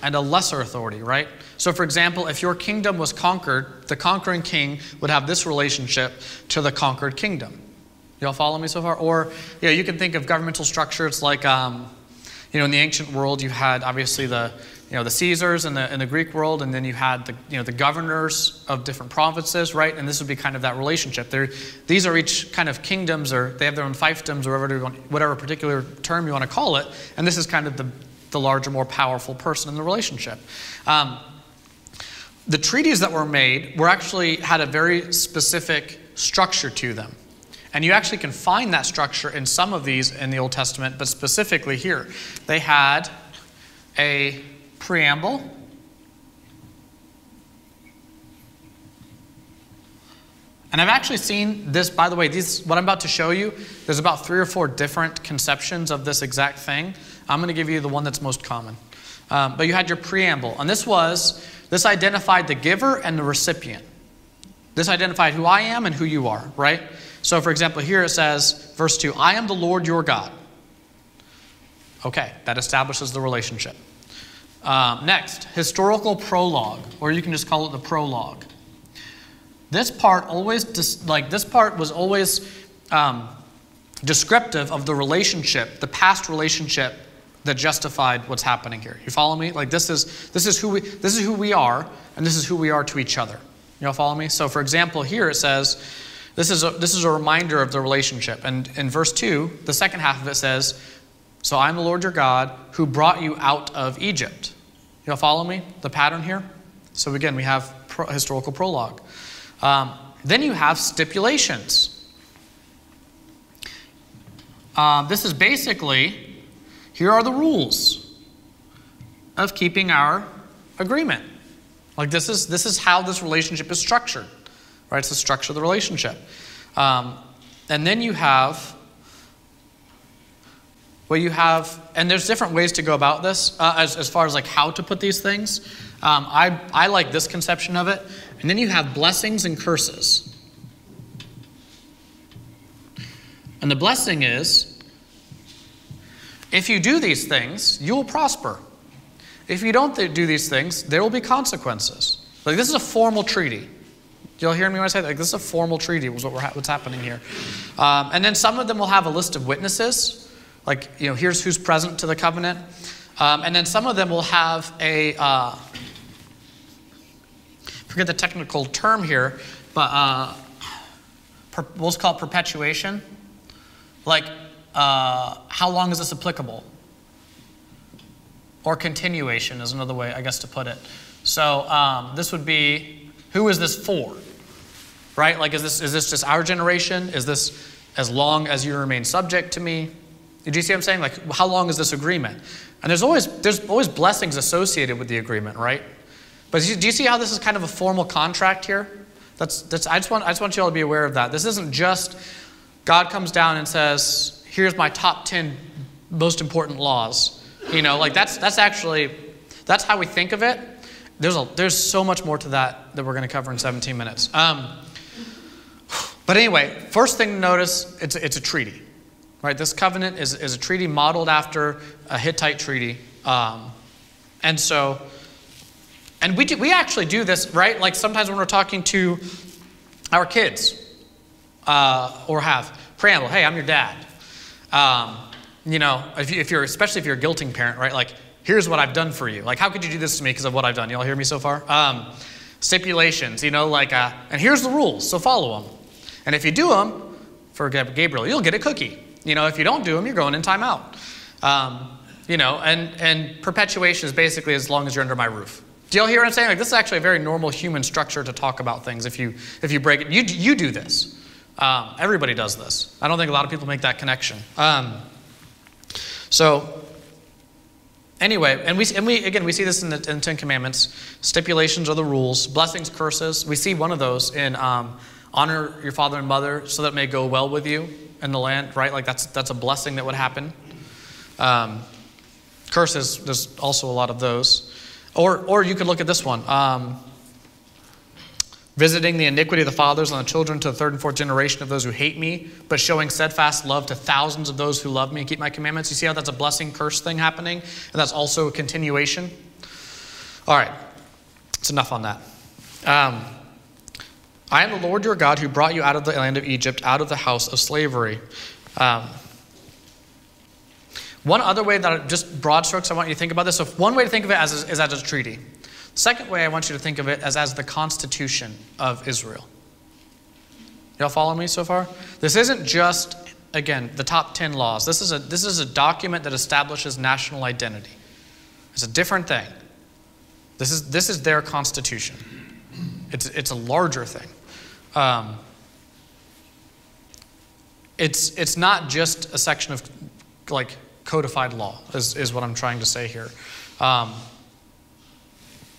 [SPEAKER 2] and a lesser authority, right? So, for example, if your kingdom was conquered, the conquering king would have this relationship to the conquered kingdom. Y'all follow me so far? Or, yeah, you can think of governmental structures like um, you know, in the ancient world, you had obviously the, you know, the Caesars in the, in the Greek world, and then you had the, you know, the governors of different provinces, right? And this would be kind of that relationship. They're, these are each kind of kingdoms, or they have their own fiefdoms, or whatever, whatever particular term you want to call it. And this is kind of the, the larger, more powerful person in the relationship. Um, the treaties that were made were actually had a very specific structure to them. And you actually can find that structure in some of these in the Old Testament, but specifically here. They had a preamble. And I've actually seen this, by the way, these, what I'm about to show you, there's about three or four different conceptions of this exact thing. I'm going to give you the one that's most common. Um, but you had your preamble, and this was, this identified the giver and the recipient. This identified who I am and who you are, right? So, for example, here it says, verse 2, I am the Lord your God. Okay, that establishes the relationship. Um, next, historical prologue, or you can just call it the prologue. This part always, like this part was always um, descriptive of the relationship, the past relationship that justified what's happening here. You follow me? Like this is this is who we this is who we are, and this is who we are to each other. You all follow me? So, for example, here it says, this is a, this is a reminder of the relationship. And in verse 2, the second half of it says, So I'm the Lord your God who brought you out of Egypt. You all follow me? The pattern here? So, again, we have pro- historical prologue. Um, then you have stipulations. Uh, this is basically here are the rules of keeping our agreement. Like this is this is how this relationship is structured, right? It's the structure of the relationship. Um, and then you have well, you have, and there's different ways to go about this uh, as, as far as like how to put these things. Um, I, I like this conception of it. And then you have blessings and curses. And the blessing is if you do these things, you will prosper. If you don't do these things, there will be consequences. Like this is a formal treaty. Y'all hear me when I say that? Like this is a formal treaty. Was what we're ha- what's happening here. Um, and then some of them will have a list of witnesses. Like you know, here's who's present to the covenant. Um, and then some of them will have a uh, forget the technical term here, but uh, per, we'll call it perpetuation. Like, uh, how long is this applicable? Or continuation is another way, I guess, to put it. So um, this would be who is this for? Right? Like, is this, is this just our generation? Is this as long as you remain subject to me? Did you see what I'm saying? Like, how long is this agreement? And there's always, there's always blessings associated with the agreement, right? But do you see how this is kind of a formal contract here? That's, that's, I, just want, I just want you all to be aware of that. This isn't just God comes down and says, here's my top 10 most important laws. You know, like that's, that's actually, that's how we think of it. There's, a, there's so much more to that that we're going to cover in 17 minutes. Um, but anyway, first thing to notice, it's, it's a treaty. Right? This covenant is, is a treaty modeled after a Hittite treaty. Um, and so, and we, do, we actually do this, right? Like sometimes when we're talking to our kids, uh, or have preamble, hey, I'm your dad. Um, you know, if, you, if you're, especially if you're a guilting parent, right? Like, here's what I've done for you. Like, how could you do this to me because of what I've done? You all hear me so far? Um, stipulations, you know, like, uh, and here's the rules, so follow them. And if you do them, for Gabriel, you'll get a cookie. You know, if you don't do them, you're going in timeout. Um, you know, and, and perpetuation is basically as long as you're under my roof. Do y'all hear what I'm saying? Like, this is actually a very normal human structure to talk about things if you, if you break it. You, you do this. Um, everybody does this. I don't think a lot of people make that connection. Um, so, anyway, and we, and we again, we see this in the, in Ten Commandments. Stipulations are the rules, blessings, curses. We see one of those in um, honor your father and mother so that it may go well with you in the land, right? Like that's, that's a blessing that would happen. Um, curses, there's also a lot of those. Or, or you could look at this one. Um, visiting the iniquity of the fathers on the children to the third and fourth generation of those who hate me, but showing steadfast love to thousands of those who love me and keep my commandments. You see how that's a blessing curse thing happening? And that's also a continuation? All right, it's enough on that. Um, I am the Lord your God who brought you out of the land of Egypt, out of the house of slavery. Um, one other way that just broad strokes I want you to think about this. So one way to think of it as is, is as a treaty. Second way I want you to think of it as as the constitution of Israel. Y'all follow me so far? This isn't just again the top 10 laws. This is a this is a document that establishes national identity. It's a different thing. This is this is their constitution. It's it's a larger thing. Um, it's it's not just a section of like codified law is, is what i'm trying to say here um,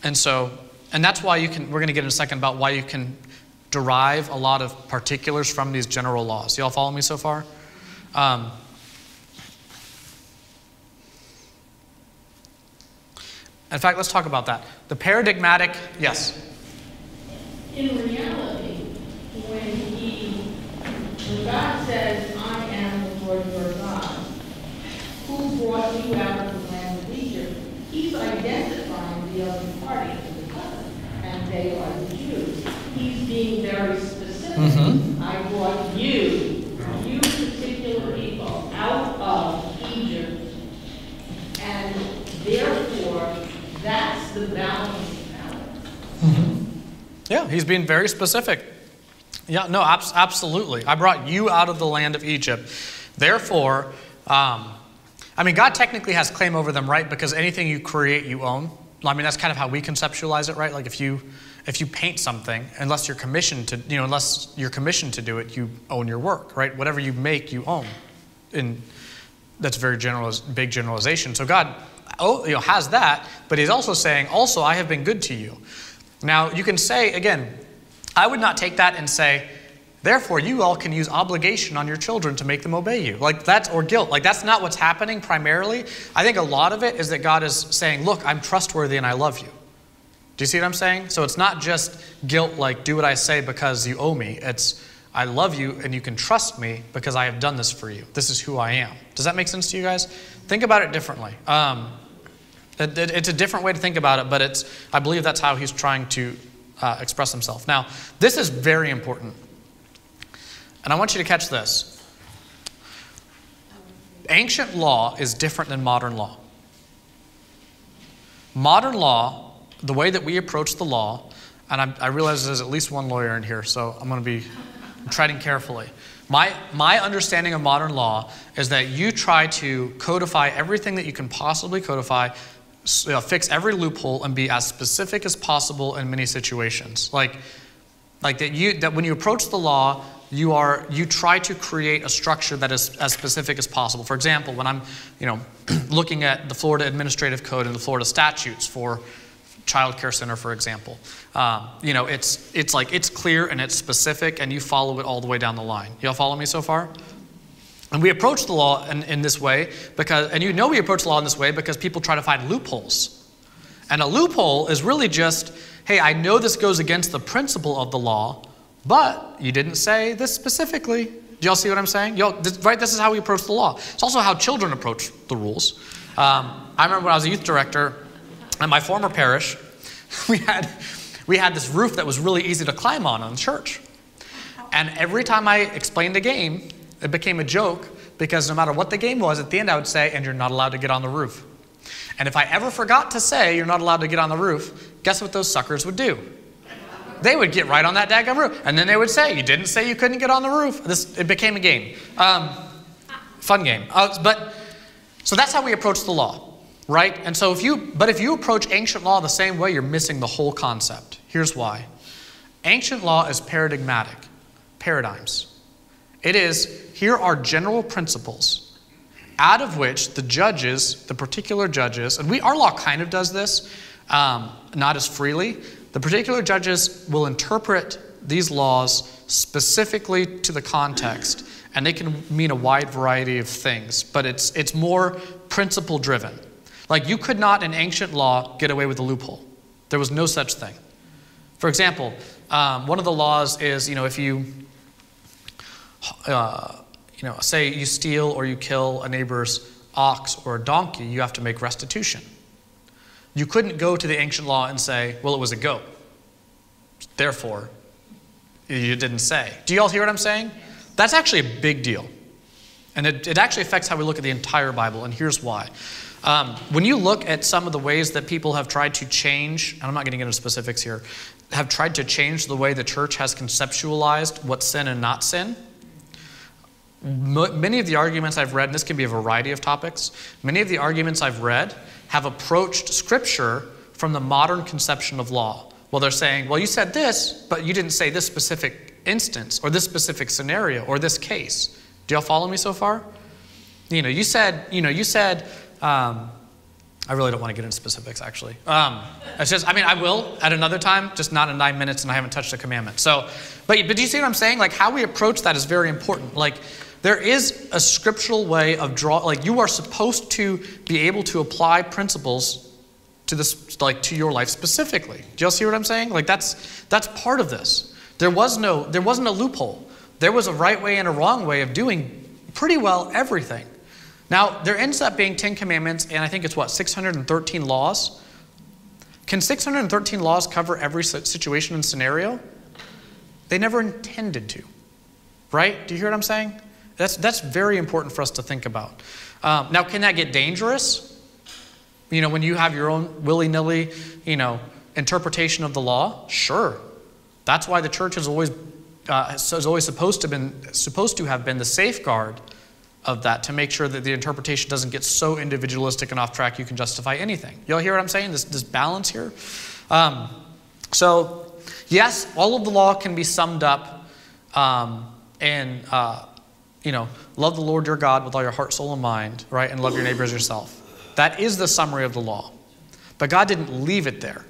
[SPEAKER 2] and so and that's why you can we're going to get in a second about why you can derive a lot of particulars from these general laws. Y'all follow me so far? Um, in fact, let's talk about that. The paradigmatic, yes.
[SPEAKER 4] In reality, when he, when God says, I am the Lord your God, who brought you out of the land of Egypt, he's identifying the other party to the covenant, and they are the Jews. He's being very specific.
[SPEAKER 2] Mhm.
[SPEAKER 4] I brought you, you particular people, out of Egypt, and therefore, that's the balance power.
[SPEAKER 2] Yeah, he's being very specific. Yeah, no, abs- absolutely. I brought you out of the land of Egypt. Therefore, um, I mean, God technically has claim over them, right? Because anything you create, you own. I mean, that's kind of how we conceptualize it, right? Like if you if you paint something, unless you're commissioned to, you know, unless you're commissioned to do it, you own your work, right? Whatever you make, you own. And that's very general, big generalization. So God, oh, you know, has that, but He's also saying, also, I have been good to you. Now, you can say, again, I would not take that and say, therefore, you all can use obligation on your children to make them obey you. Like that's, or guilt. Like that's not what's happening primarily. I think a lot of it is that God is saying, look, I'm trustworthy and I love you. Do you see what I'm saying? So it's not just guilt, like, do what I say because you owe me. It's, I love you and you can trust me because I have done this for you. This is who I am. Does that make sense to you guys? Think about it differently. Um, it- it- it's a different way to think about it, but it's, I believe that's how he's trying to uh, express himself. Now, this is very important. And I want you to catch this. Ancient law is different than modern law. Modern law, the way that we approach the law, and I, I realize there's at least one lawyer in here, so I'm going to be treading carefully. My, my understanding of modern law is that you try to codify everything that you can possibly codify, you know, fix every loophole, and be as specific as possible in many situations. Like, like that you that when you approach the law you are you try to create a structure that is as specific as possible. For example when i'm you know looking at the florida administrative code and the florida statutes for child care center for example um, you know it's it's like it's clear and it's specific and you follow it all the way down the line. Y'all follow me so far? And we approach the law in, in this way because and you know we approach the law in this way because people try to find loopholes. And a loophole is really just, hey, I know this goes against the principle of the law, but you didn't say this specifically. Do y'all see what I'm saying? Y'all, this, right? This is how we approach the law. It's also how children approach the rules. Um, I remember when I was a youth director at my former parish, we had, we had this roof that was really easy to climb on in the church. And every time I explained a game, it became a joke because no matter what the game was, at the end I would say, and you're not allowed to get on the roof. And if I ever forgot to say you're not allowed to get on the roof, guess what those suckers would do? They would get right on that daggum roof. And then they would say, You didn't say you couldn't get on the roof. This, it became a game. Um, fun game. Uh, but, so that's how we approach the law, right? And so if you, but if you approach ancient law the same way, you're missing the whole concept. Here's why ancient law is paradigmatic, paradigms. It is, here are general principles out of which the judges, the particular judges, and we our law kind of does this, um, not as freely. The particular judges will interpret these laws specifically to the context, and they can mean a wide variety of things. But it's it's more principle driven. Like you could not in ancient law get away with a loophole. There was no such thing. For example, um, one of the laws is you know if you uh, you know, say you steal or you kill a neighbor's ox or a donkey, you have to make restitution. You couldn't go to the ancient law and say, well, it was a goat. Therefore, you didn't say. Do you all hear what I'm saying? That's actually a big deal. And it, it actually affects how we look at the entire Bible, and here's why. Um, when you look at some of the ways that people have tried to change, and I'm not getting into specifics here, have tried to change the way the church has conceptualized what's sin and not sin, many of the arguments I've read, and this can be a variety of topics, many of the arguments I've read have approached Scripture from the modern conception of law. Well, they're saying, well, you said this, but you didn't say this specific instance, or this specific scenario, or this case. Do y'all follow me so far? You know, you said, you know, you said, um, I really don't want to get into specifics, actually. Um, it's just, I mean, I will at another time, just not in nine minutes, and I haven't touched a commandment. So, but, but do you see what I'm saying? Like, how we approach that is very important. Like, there is a scriptural way of draw, like, you are supposed to be able to apply principles to this, like, to your life specifically. Do y'all see what I'm saying? Like, that's, that's part of this. There was no, there wasn't a loophole. There was a right way and a wrong way of doing pretty well everything. Now, there ends up being 10 commandments, and I think it's what, 613 laws? Can 613 laws cover every situation and scenario? They never intended to. Right? Do you hear what I'm saying? That's, that's very important for us to think about. Um, now, can that get dangerous? You know, when you have your own willy nilly, you know, interpretation of the law? Sure. That's why the church has always, uh, has always supposed to, been, supposed to have been the safeguard of that to make sure that the interpretation doesn't get so individualistic and off track you can justify anything. Y'all hear what I'm saying? This, this balance here? Um, so, yes, all of the law can be summed up um, in, uh, you know, love the Lord your God with all your heart, soul, and mind, right? And love your neighbor as yourself. That is the summary of the law. But God didn't leave it there.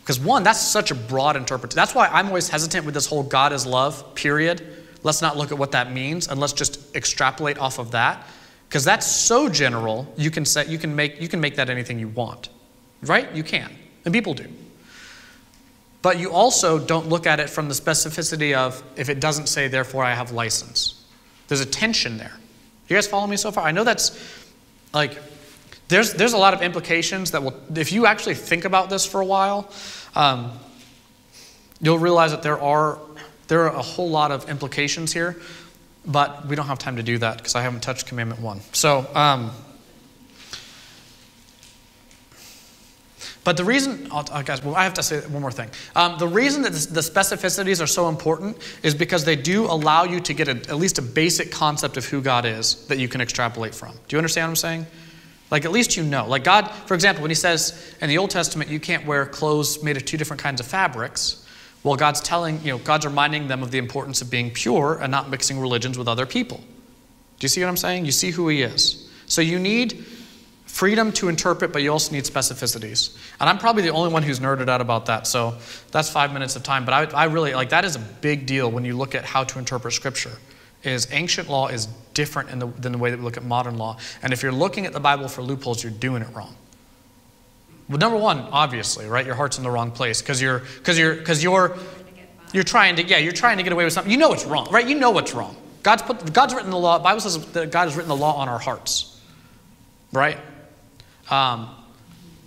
[SPEAKER 2] Because, one, that's such a broad interpretation. That's why I'm always hesitant with this whole God is love, period Let's not look at what that means and let's just extrapolate off of that because that's so general you can set you can make you can make that anything you want. Right? You can. And people do. But you also don't look at it from the specificity of if it doesn't say therefore I have license. There's a tension there. You guys follow me so far? I know that's like there's there's a lot of implications that will if you actually think about this for a while, um, you'll realize that there are there are a whole lot of implications here, but we don't have time to do that because I haven't touched Commandment 1. So, um, But the reason, oh, guys, well, I have to say one more thing. Um, the reason that the specificities are so important is because they do allow you to get a, at least a basic concept of who God is that you can extrapolate from. Do you understand what I'm saying? Like, at least you know. Like, God, for example, when He says in the Old Testament you can't wear clothes made of two different kinds of fabrics, well, God's telling, you know, God's reminding them of the importance of being pure and not mixing religions with other people. Do you see what I'm saying? You see who He is. So you need freedom to interpret, but you also need specificities. And I'm probably the only one who's nerded out about that. So that's five minutes of time. But I, I really, like, that is a big deal when you look at how to interpret Scripture. Is ancient law is different the, than the way that we look at modern law. And if you're looking at the Bible for loopholes, you're doing it wrong. Well, number one, obviously, right? Your heart's in the wrong place because you're because you're because you're you're trying to yeah you're trying to get away with something. You know it's wrong, right? You know what's wrong. God's put God's written the law. The Bible says that God has written the law on our hearts, right? Um,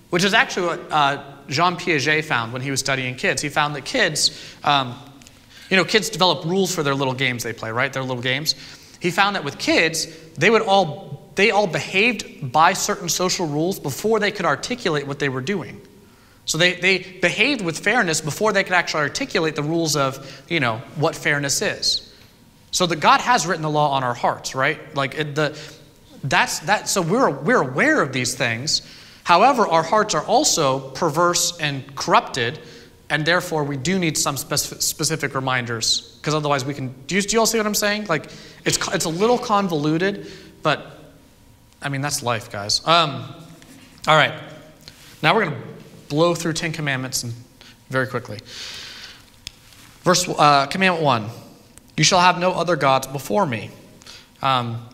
[SPEAKER 2] which is actually what uh, Jean Piaget found when he was studying kids. He found that kids, um, you know, kids develop rules for their little games they play, right? Their little games. He found that with kids, they would all they all behaved by certain social rules before they could articulate what they were doing. So they, they behaved with fairness before they could actually articulate the rules of, you know, what fairness is. So that God has written the law on our hearts, right? Like it, the that's that so we're we're aware of these things. However, our hearts are also perverse and corrupted, and therefore we do need some specific, specific reminders because otherwise we can. Do you, do you all see what I'm saying? Like it's it's a little convoluted, but I mean, that's life, guys. Um, all right. Now we're to blow through Ten Commandments and very quickly. Verse uh, Commandment 1 You shall have no other gods before me. Um,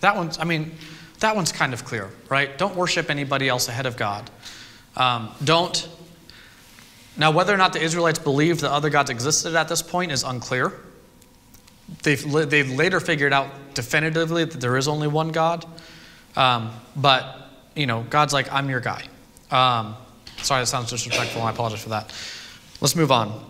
[SPEAKER 2] that one's, I mean, that one's kind of clear, right? Don't worship anybody else ahead of God. Um, don't. Now, whether or not the Israelites believed that other gods existed at this point is unclear. They've, they've later figured out definitively that there is only one God. Um, but, you know, God's like, I'm your guy. Um, sorry, that sounds disrespectful. I apologize for that. Let's move on.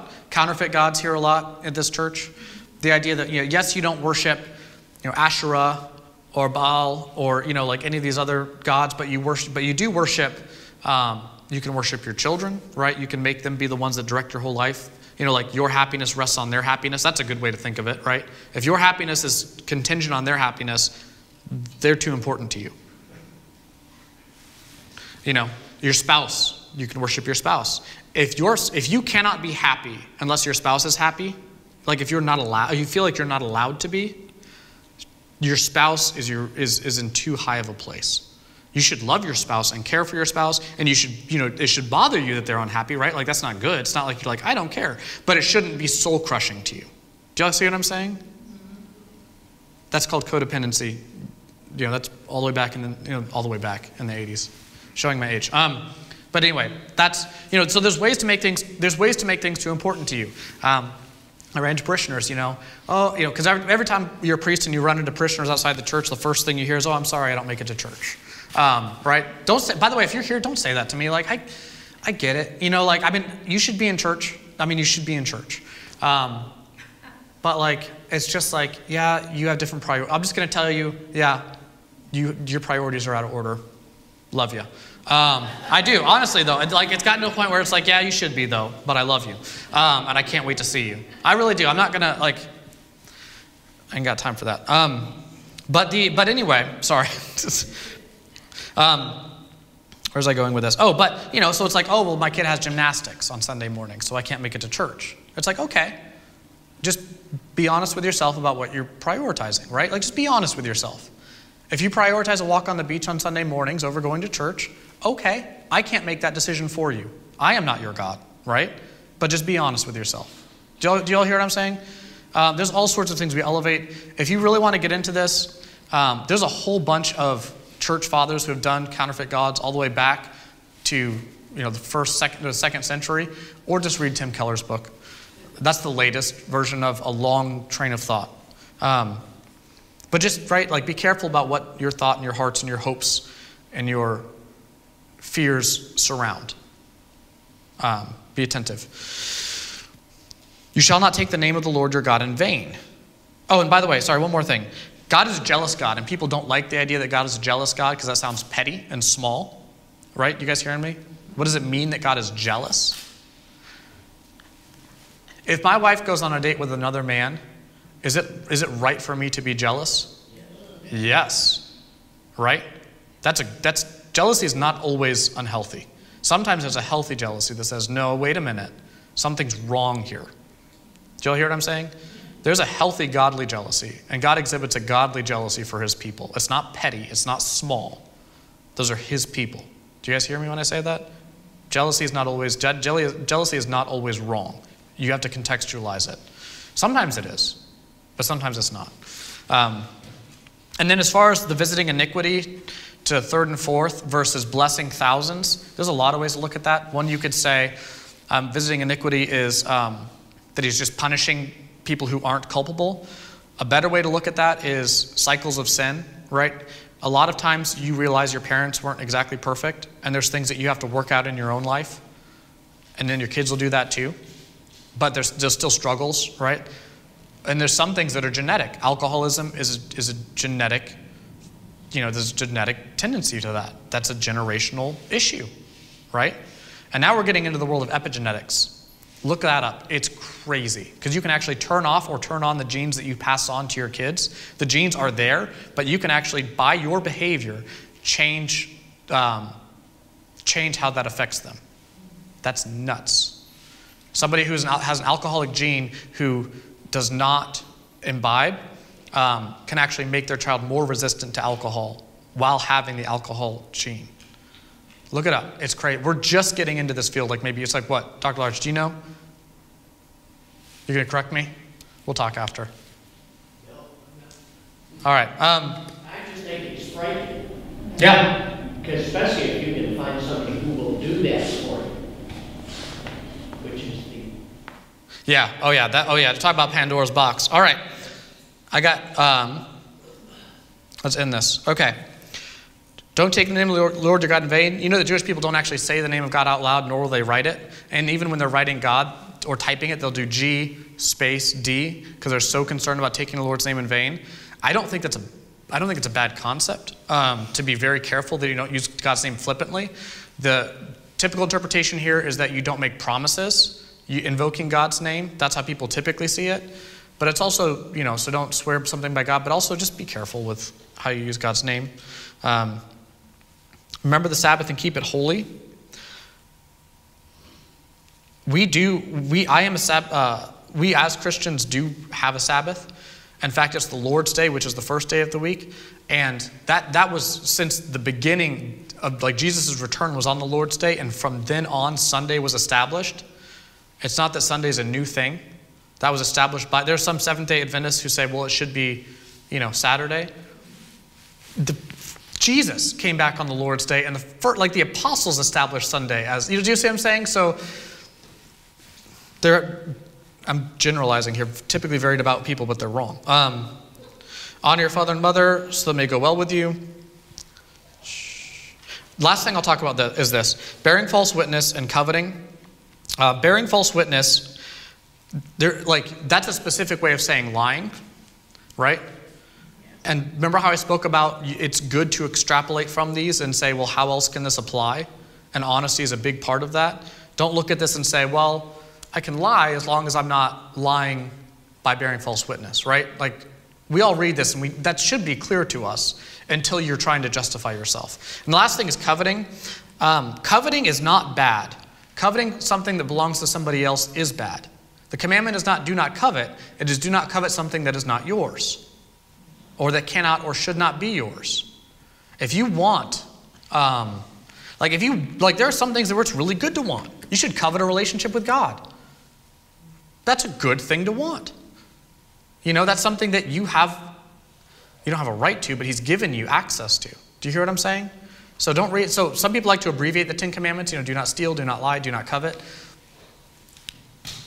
[SPEAKER 2] counterfeit gods here a lot at this church. The idea that, you know, yes, you don't worship you know, Asherah or Baal or you know like any of these other gods, but you worship, but you do worship. Um, you can worship your children, right? You can make them be the ones that direct your whole life. You know, like your happiness rests on their happiness. That's a good way to think of it, right? If your happiness is contingent on their happiness, they're too important to you. You know, your spouse, you can worship your spouse. If, you're, if you cannot be happy unless your spouse is happy, like if you're not allowed, you feel like you're not allowed to be, your spouse is, your, is, is in too high of a place. You should love your spouse and care for your spouse, and you should, you know, it should bother you that they're unhappy, right? Like that's not good. It's not like you're like, I don't care. But it shouldn't be soul crushing to you. Do y'all see what I'm saying? That's called codependency. You know, that's all the way back in the, you know, all the way back in the 80s. Showing my age. Um, but anyway, that's, you know, so there's ways to make things, there's ways to make things too important to you. Um, into parishioners, you know, oh, you know, because every, every, time you're a priest and you run into parishioners outside the church, the first thing you hear is, oh, I'm sorry, I don't make it to church. Um, right? Don't say, by the way, if you're here, don't say that to me. Like, I, I get it. You know, like, I mean, you should be in church. I mean, you should be in church. Um, but like, it's just like, yeah, you have different priorities. I'm just going to tell you, yeah, you, your priorities are out of order. Love you. Um, I do, honestly, though. Like, it's gotten to a point where it's like, yeah, you should be, though, but I love you. Um, and I can't wait to see you. I really do. I'm not to, like, I ain't got time for that. Um, but, the, but anyway, sorry. um, where's I going with this? Oh, but, you know, so it's like, oh, well, my kid has gymnastics on Sunday morning, so I can't make it to church. It's like, okay, just be honest with yourself about what you're prioritizing, right? Like, just be honest with yourself. If you prioritize a walk on the beach on Sunday mornings over going to church, okay, I can't make that decision for you. I am not your God, right? But just be honest with yourself. Do y'all, do y'all hear what I'm saying? Um, there's all sorts of things we elevate. If you really want to get into this, um, there's a whole bunch of church fathers who have done counterfeit gods all the way back to you know the first, second, the second century, or just read Tim Keller's book. That's the latest version of a long train of thought. Um, but just right, like be careful about what your thought and your hearts and your hopes and your fears surround. Um, be attentive. You shall not take the name of the Lord your God in vain. Oh, and by the way, sorry, one more thing. God is a jealous God, and people don't like the idea that God is a jealous God because that sounds petty and small. Right? You guys hearing me? What does it mean that God is jealous? If my wife goes on a date with another man, is it, is it right for me to be jealous? Yes. Right? That's a, that's, jealousy is not always unhealthy. Sometimes there's a healthy jealousy that says, no, wait a minute, something's wrong here. Do y'all hear what I'm saying? There's a healthy, godly jealousy, and God exhibits a godly jealousy for his people. It's not petty, it's not small. Those are his people. Do you guys hear me when I say that? Jealousy is not always, jealousy is not always wrong. You have to contextualize it. Sometimes it is, but sometimes it's not. Um, and then, as far as the visiting iniquity to third and fourth versus blessing thousands, there's a lot of ways to look at that. One, you could say um, visiting iniquity is um, that he's just punishing people who aren't culpable. A better way to look at that is cycles of sin, right? A lot of times you realize your parents weren't exactly perfect, and there's things that you have to work out in your own life, and then your kids will do that too. But there's, there's still struggles, right? And there's some things that are genetic. Alcoholism is a, is a genetic, you know, there's a genetic tendency to that. That's a generational issue, right? And now we're getting into the world of epigenetics. Look that up. It's crazy because you can actually turn off or turn on the genes that you pass on to your kids. The genes are there, but you can actually, by your behavior, change, um, change how that affects them. That's nuts. Somebody who has an alcoholic gene who does not imbibe um, can actually make their child more resistant to alcohol while having the alcohol gene. Look it up. It's crazy. We're just getting into this field. Like maybe it's like what? Dr. Large, do you know? You're to correct me? We'll talk after. All right. Um,
[SPEAKER 3] I just think it's frightening.
[SPEAKER 2] Yeah.
[SPEAKER 3] Because especially if you can find somebody who will do that for you, which is the.
[SPEAKER 2] Yeah. Oh yeah. That. Oh yeah. Talk about Pandora's box. All right. I got. Um, let's end this. Okay. Don't take the name of the Lord your God in vain. You know the Jewish people don't actually say the name of God out loud, nor will they write it. And even when they're writing God or typing it, they'll do G space D because they're so concerned about taking the Lord's name in vain. I don't think that's a I don't think it's a bad concept um, to be very careful that you don't use God's name flippantly. The typical interpretation here is that you don't make promises invoking God's name. That's how people typically see it. But it's also, you know, so don't swear something by God, but also just be careful with how you use God's name. Um, remember the Sabbath and keep it holy. We do, we, I am a Sabbath, uh, we as Christians do have a Sabbath. In fact, it's the Lord's Day, which is the first day of the week. And that, that was since the beginning of like Jesus' return was on the Lord's Day, and from then on, Sunday was established. It's not that Sunday is a new thing. That was established by there's some Seventh day Adventists who say, well, it should be, you know, Saturday. The, Jesus came back on the Lord's Day, and the first, like the apostles established Sunday as you know, do you see what I'm saying? So there I'm generalizing here, typically very devout people, but they're wrong. Um, honor your father and mother so that may go well with you. Last thing I'll talk about is this bearing false witness and coveting. Uh, bearing false witness, there, like that's a specific way of saying lying, right? And remember how I spoke about it's good to extrapolate from these and say, well, how else can this apply? And honesty is a big part of that. Don't look at this and say, well, I can lie as long as I'm not lying by bearing false witness, right? Like, we all read this and we, that should be clear to us until you're trying to justify yourself. And the last thing is coveting. Um, coveting is not bad. Coveting something that belongs to somebody else is bad. The commandment is not do not covet, it is do not covet something that is not yours or that cannot or should not be yours. If you want, um, like if you, like there are some things where it's really good to want. You should covet a relationship with God. That's a good thing to want. You know, that's something that you have, you don't have a right to, but He's given you access to. Do you hear what I'm saying? So don't read, so some people like to abbreviate the Ten Commandments, you know, do not steal, do not lie, do not covet.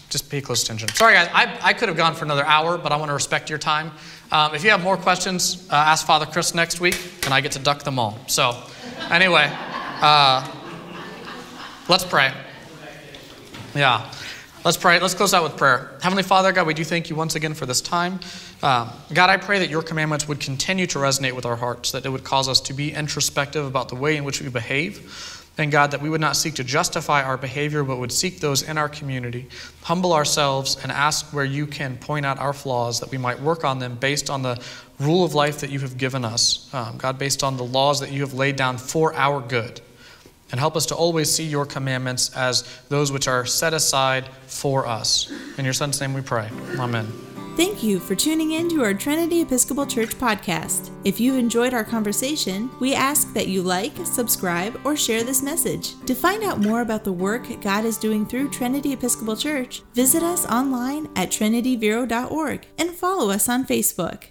[SPEAKER 2] Just pay close attention. Sorry, guys, I, I could have gone for another hour, but I want to respect your time. Um, if you have more questions, uh, ask Father Chris next week, and I get to duck them all. So, anyway, uh, let's pray. Yeah. Let's pray. Let's close out with prayer. Heavenly Father, God, we do thank you once again for this time. Uh, God, I pray that your commandments would continue to resonate with our hearts, that it would cause us to be introspective about the way in which we behave. And God, that we would not seek to justify our behavior, but would seek those in our community, humble ourselves, and ask where you can point out our flaws, that we might work on them based on the rule of life that you have given us. Um, God, based on the laws that you have laid down for our good. And help us to always see your commandments as those which are set aside for us. In your Son's name we pray. Amen.
[SPEAKER 1] Thank you for tuning in to our Trinity Episcopal Church podcast. If you enjoyed our conversation, we ask that you like, subscribe, or share this message. To find out more about the work God is doing through Trinity Episcopal Church, visit us online at trinityvero.org and follow us on Facebook.